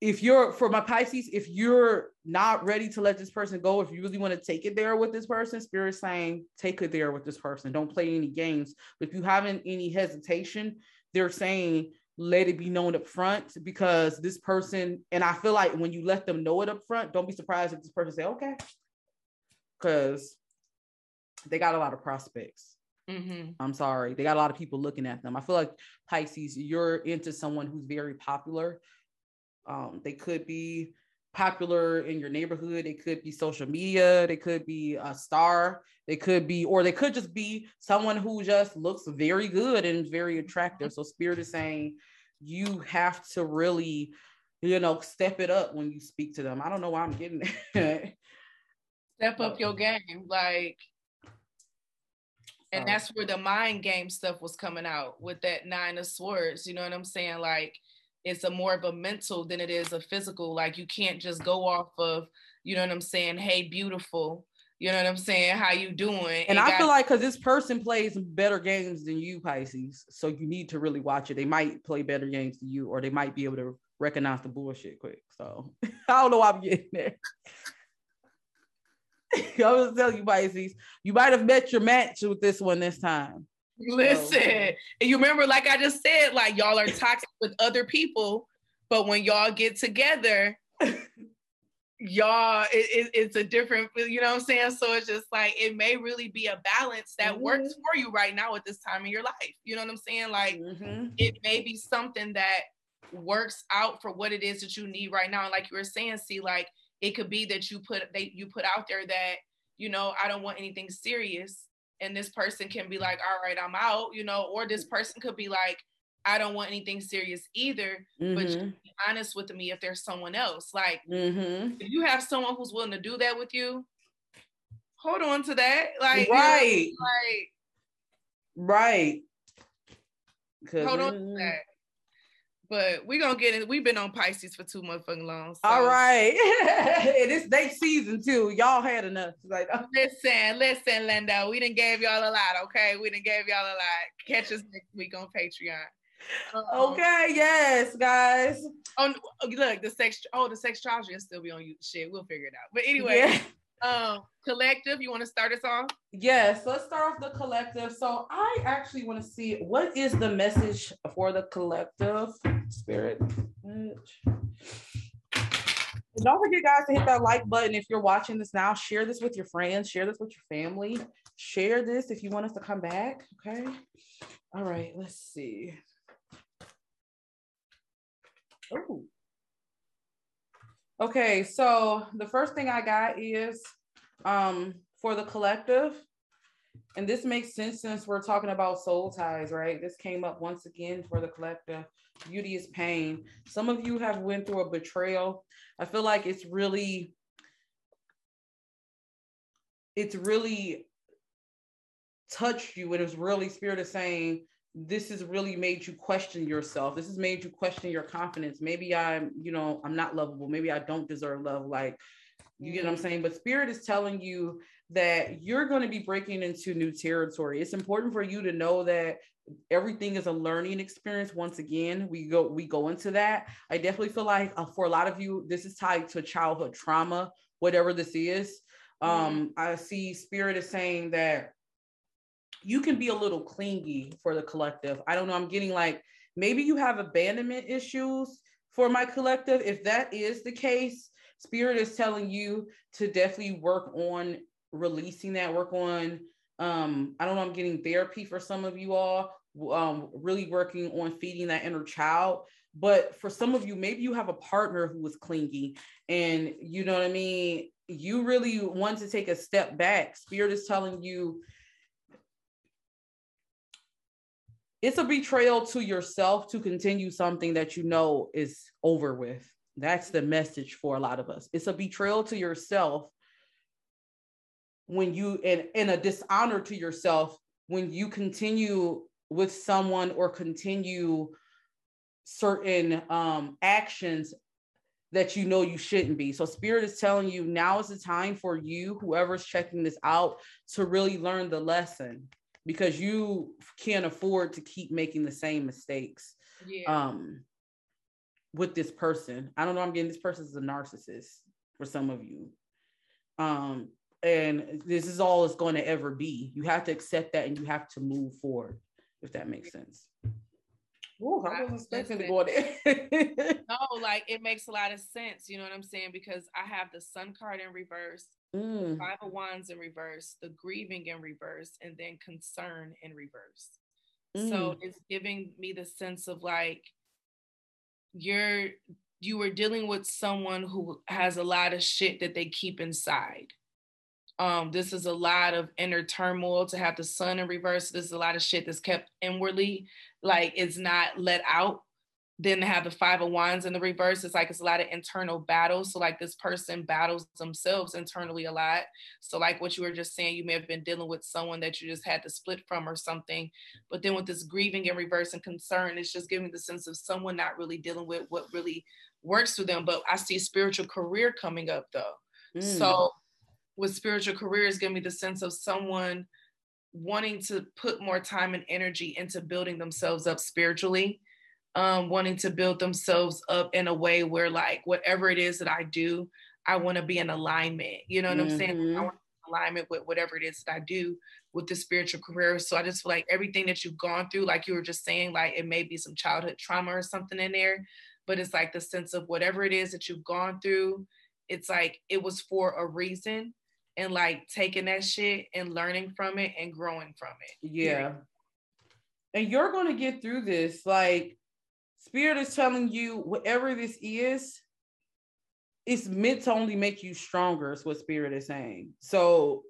if you're for my Pisces, if you're not ready to let this person go, if you really want to take it there with this person, Spirit saying, take it there with this person. Don't play any games. But if you haven't any hesitation, they're saying let it be known up front because this person, and I feel like when you let them know it up front, don't be surprised if this person say, okay. Because they got a lot of prospects. Mm-hmm. I'm sorry. They got a lot of people looking at them. I feel like Pisces, you're into someone who's very popular. Um, they could be popular in your neighborhood. It could be social media. They could be a star. They could be, or they could just be someone who just looks very good and very attractive. So Spirit is saying you have to really, you know, step it up when you speak to them. I don't know why I'm getting that. Step up your game. Like, and that's where the mind game stuff was coming out with that nine of swords. You know what I'm saying? Like, it's a more of a mental than it is a physical. Like, you can't just go off of, you know what I'm saying? Hey, beautiful you know what I'm saying? How you doing? And, I got- feel like because this person plays better games than you, Pisces, so you need to really watch it. They might play better games than you, or they might be able to recognize the bullshit quick. So I don't know why I'm getting there. I was telling you, Pisces, you might have met your match with this one this time. Listen, so. and you remember, like I just said, like y'all are toxic with other people, but when y'all get together, y'all it, it, it's a different you know what i'm saying so it's just like it may really be a balance that mm-hmm. works for you right now at this time in your life you know what i'm saying like mm-hmm. it may be something that works out for what it is that you need right now and like you were saying Cee like it could be that you put they you put out there that you know i don't want anything serious and this person can be like all right i'm out you know or this person could be like I don't want anything serious either. Mm-hmm. But be honest with me if there's someone else. Like mm-hmm. if you have someone who's willing to do that with you, hold on to that. Like right, you know, like right. Hold on to mm-hmm. that. But we're gonna get it. We've been on Pisces for two motherfucking long. So. All right. it is they season two. Y'all had enough. Like oh. listen, listen, Linda. We didn't gave y'all a lot, okay? We didn't gave y'all a lot. Catch us next week on Patreon. Uh-oh. Okay, yes, guys. Oh, look, the sex. Oh, the sextrology will still be on you. Shit, we'll figure it out. But anyway, yeah. Um, collective. You want to start us off? Yes, let's start off the collective. So I actually want to see what is the message for the collective spirit. Don't forget, guys, to hit that like button if you're watching this now. Share this with your friends. Share this with your family. Share this if you want us to come back. Okay. All right. Let's see. Ooh. Okay, so the first thing I got is um for the collective, and this makes sense since we're talking about soul ties, right? This came up once again for the collective. Beauty is pain. Some of you have went through a betrayal. I feel like it's really, it's really touched you. And It is really spirit is saying, this has really made you question yourself. This has made you question your confidence. Maybe I'm, you know, I'm not lovable. Maybe I don't deserve love. Like, you get what I'm mm. saying? But spirit is telling you that you're going to be breaking into new territory. It's important for you to know that everything is a learning experience once again we go we go into that i definitely feel like uh, for a lot of you this is tied to childhood trauma whatever this is mm-hmm. um i see spirit is saying that you can be a little clingy for the collective. I don't know. I'm getting like maybe you have abandonment issues for my collective. If that is the case, spirit is telling you to definitely work on releasing that, work on um, I don't know, I'm getting therapy for some of you all, um, really working on feeding that inner child. But for some of you, maybe you have a partner who is clingy and you know what I mean? You really want to take a step back. Spirit is telling you it's a betrayal to yourself to continue something that you know is over with. That's the message for a lot of us. It's a betrayal to yourself when you and, and a dishonor to yourself when you continue with someone or continue certain um, actions that you know you shouldn't be. So spirit is telling you now is the time for you, whoever's checking this out, to really learn the lesson because you can't afford to keep making the same mistakes yeah. um with this person i don't know i'm getting this person is a narcissist for some of you um and this is all it's going to ever be you have to accept that and you have to move forward if that makes sense Ooh, I wasn't expecting to go there. no, like it makes a lot of sense. You know what I'm saying? Because I have the sun card in reverse, mm. five of wands in reverse, the grieving in reverse, and then concern in reverse. Mm. So it's giving me the sense of like you're you were dealing with someone who has a lot of shit that they keep inside. Um, this is a lot of inner turmoil to have the sun in reverse. This is a lot of shit that's kept inwardly, like it's not let out then to have the five of wands in the reverse. It's like it's a lot of internal battles. So like this person battles themselves internally a lot. So like what you were just saying you may have been dealing with someone that you just had to split from or something. But then with this grieving in reverse and concern it's just giving the sense of someone not really dealing with what really works for them. But i see spiritual career coming up though. Mm. so with spiritual career is giving me the sense of someone wanting to put more time and energy into building themselves up spiritually um, wanting to build themselves up in a way where like whatever it is that I do, I want to be in alignment. You know what mm-hmm. I'm saying? I mm-hmm. want alignment with whatever it is that I do with the spiritual career. So I just feel like everything that you've gone through, like you were just saying, like it may be some childhood trauma or something in there, but it's like the sense of whatever it is that you've gone through, it's like it was for a reason and like taking that shit and learning from it and growing from it. Yeah. And you're going to get through this. Like, Spirit is telling you whatever this is, it's meant to only make you stronger, is what Spirit is saying. So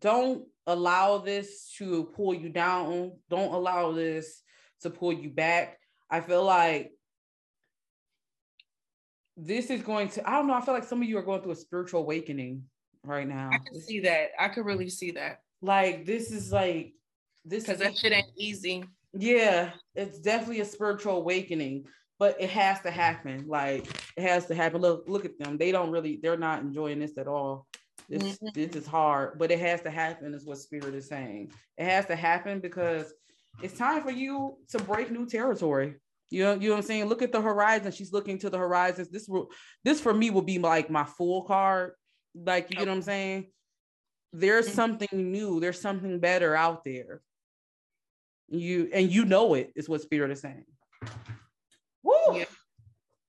don't allow this to pull you down. Don't allow this to pull you back. I feel like this is going to, I don't know, I feel like some of you are going through a spiritual awakening right now. I can see that. I could really see that. Like this is like this because that shit ain't easy. Yeah, it's definitely a spiritual awakening, but it has to happen. Like it has to happen. Look, look at them. They don't really, they're not enjoying this at all. This mm-hmm. this is hard, but it has to happen, is what spirit is saying. It has to happen because it's time for you to break new territory. You know, you know what I'm saying? Look at the horizon. She's looking to the horizons. This will this for me will be like my full card. Like, you okay. know what I'm saying? There's mm-hmm. something new, there's something better out there. You and you know it is what spirit is saying. Woo! Yeah.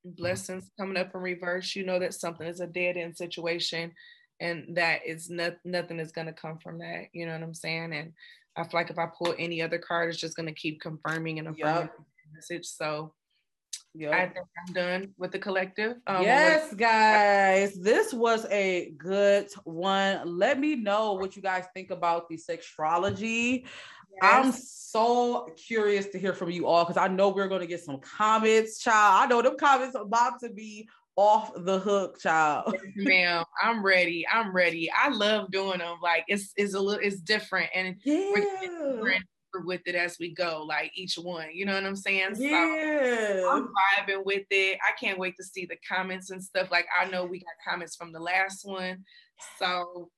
Blessings coming up in reverse. You know that something is a dead end situation, and that is not, nothing is going to come from that. You know what I'm saying? And I feel like if I pull any other card, it's just going to keep confirming and affirming yep. message. So Yep. I think I'm done with the collective. Um, yes, guys, this was a good one. Let me know what you guys think about the sextrology. I'm so curious to hear from you all because I know we're going to get some comments, child. I know them comments are about to be off the hook, child. ma'am. I'm ready. I'm ready. I love doing them. Like it's it's a little it's different and we're Yeah. different with it as we go. Like each one, you know what I'm saying? So Yeah. I'm vibing with it. I can't wait to see the comments and stuff. Like I know we got comments from the last one, so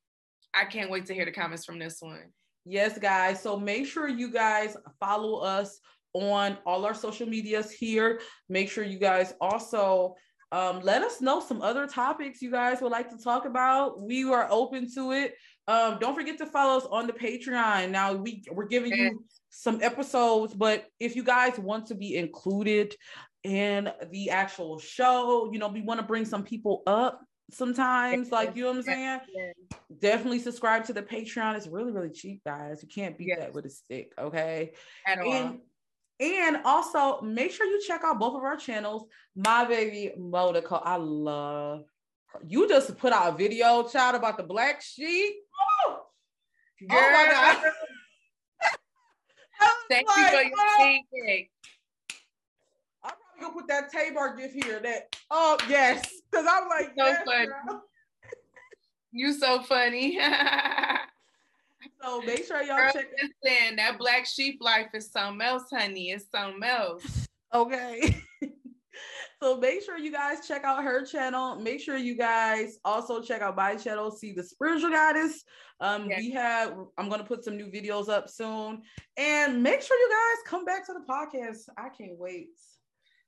I can't wait to hear the comments from this one. Yes, guys. So make sure you guys follow us on all our social medias here. Make sure you guys also um, let us know some other topics you guys would like to talk about. We are open to it. Um, don't forget to follow us on the Patreon. Now we we're giving you some episodes, but if you guys want to be included in the actual show, you know, we want to bring some people up sometimes, like you know what I'm saying definitely subscribe to the Patreon. It's really, really cheap, guys. You can't beat Yes. that with a stick. Okay. At all. And and also make sure you check out both of our channels. My baby Moe Nicole. I love her. You just put out a video, child, about the black sheep. Woo! Oh my god. Thank you for your oh, feedback. I'm gonna put that Tabor gift here. That oh yes, because I'm like So yes, funny. girl. You so funny. So make sure y'all Girl, check listen, that black sheep life is something else, honey. It's something else. Okay. so make sure you guys check out her channel. Make sure you guys also check out my channel, Cee the spiritual goddess. Um, Yes. we have I'm gonna put some new videos up soon. And make sure you guys come back to the podcast. I can't wait.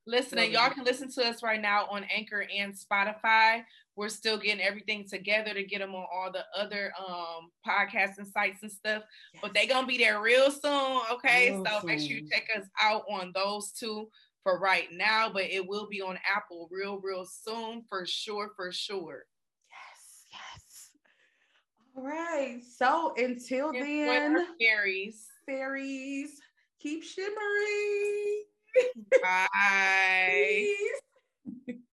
Listen, and Love y'all can listen to us right now on Anchor and Spotify. We're still getting everything together to get them on all the other um podcasts and sites and stuff. But they're gonna be there real soon. Okay, Real so make sure you check us out on those two for right now. But it will be on Apple real, real soon for sure, for sure. Yes, yes. All right. So until then, fairies. fairies, keep shimmering. Bye. Peace.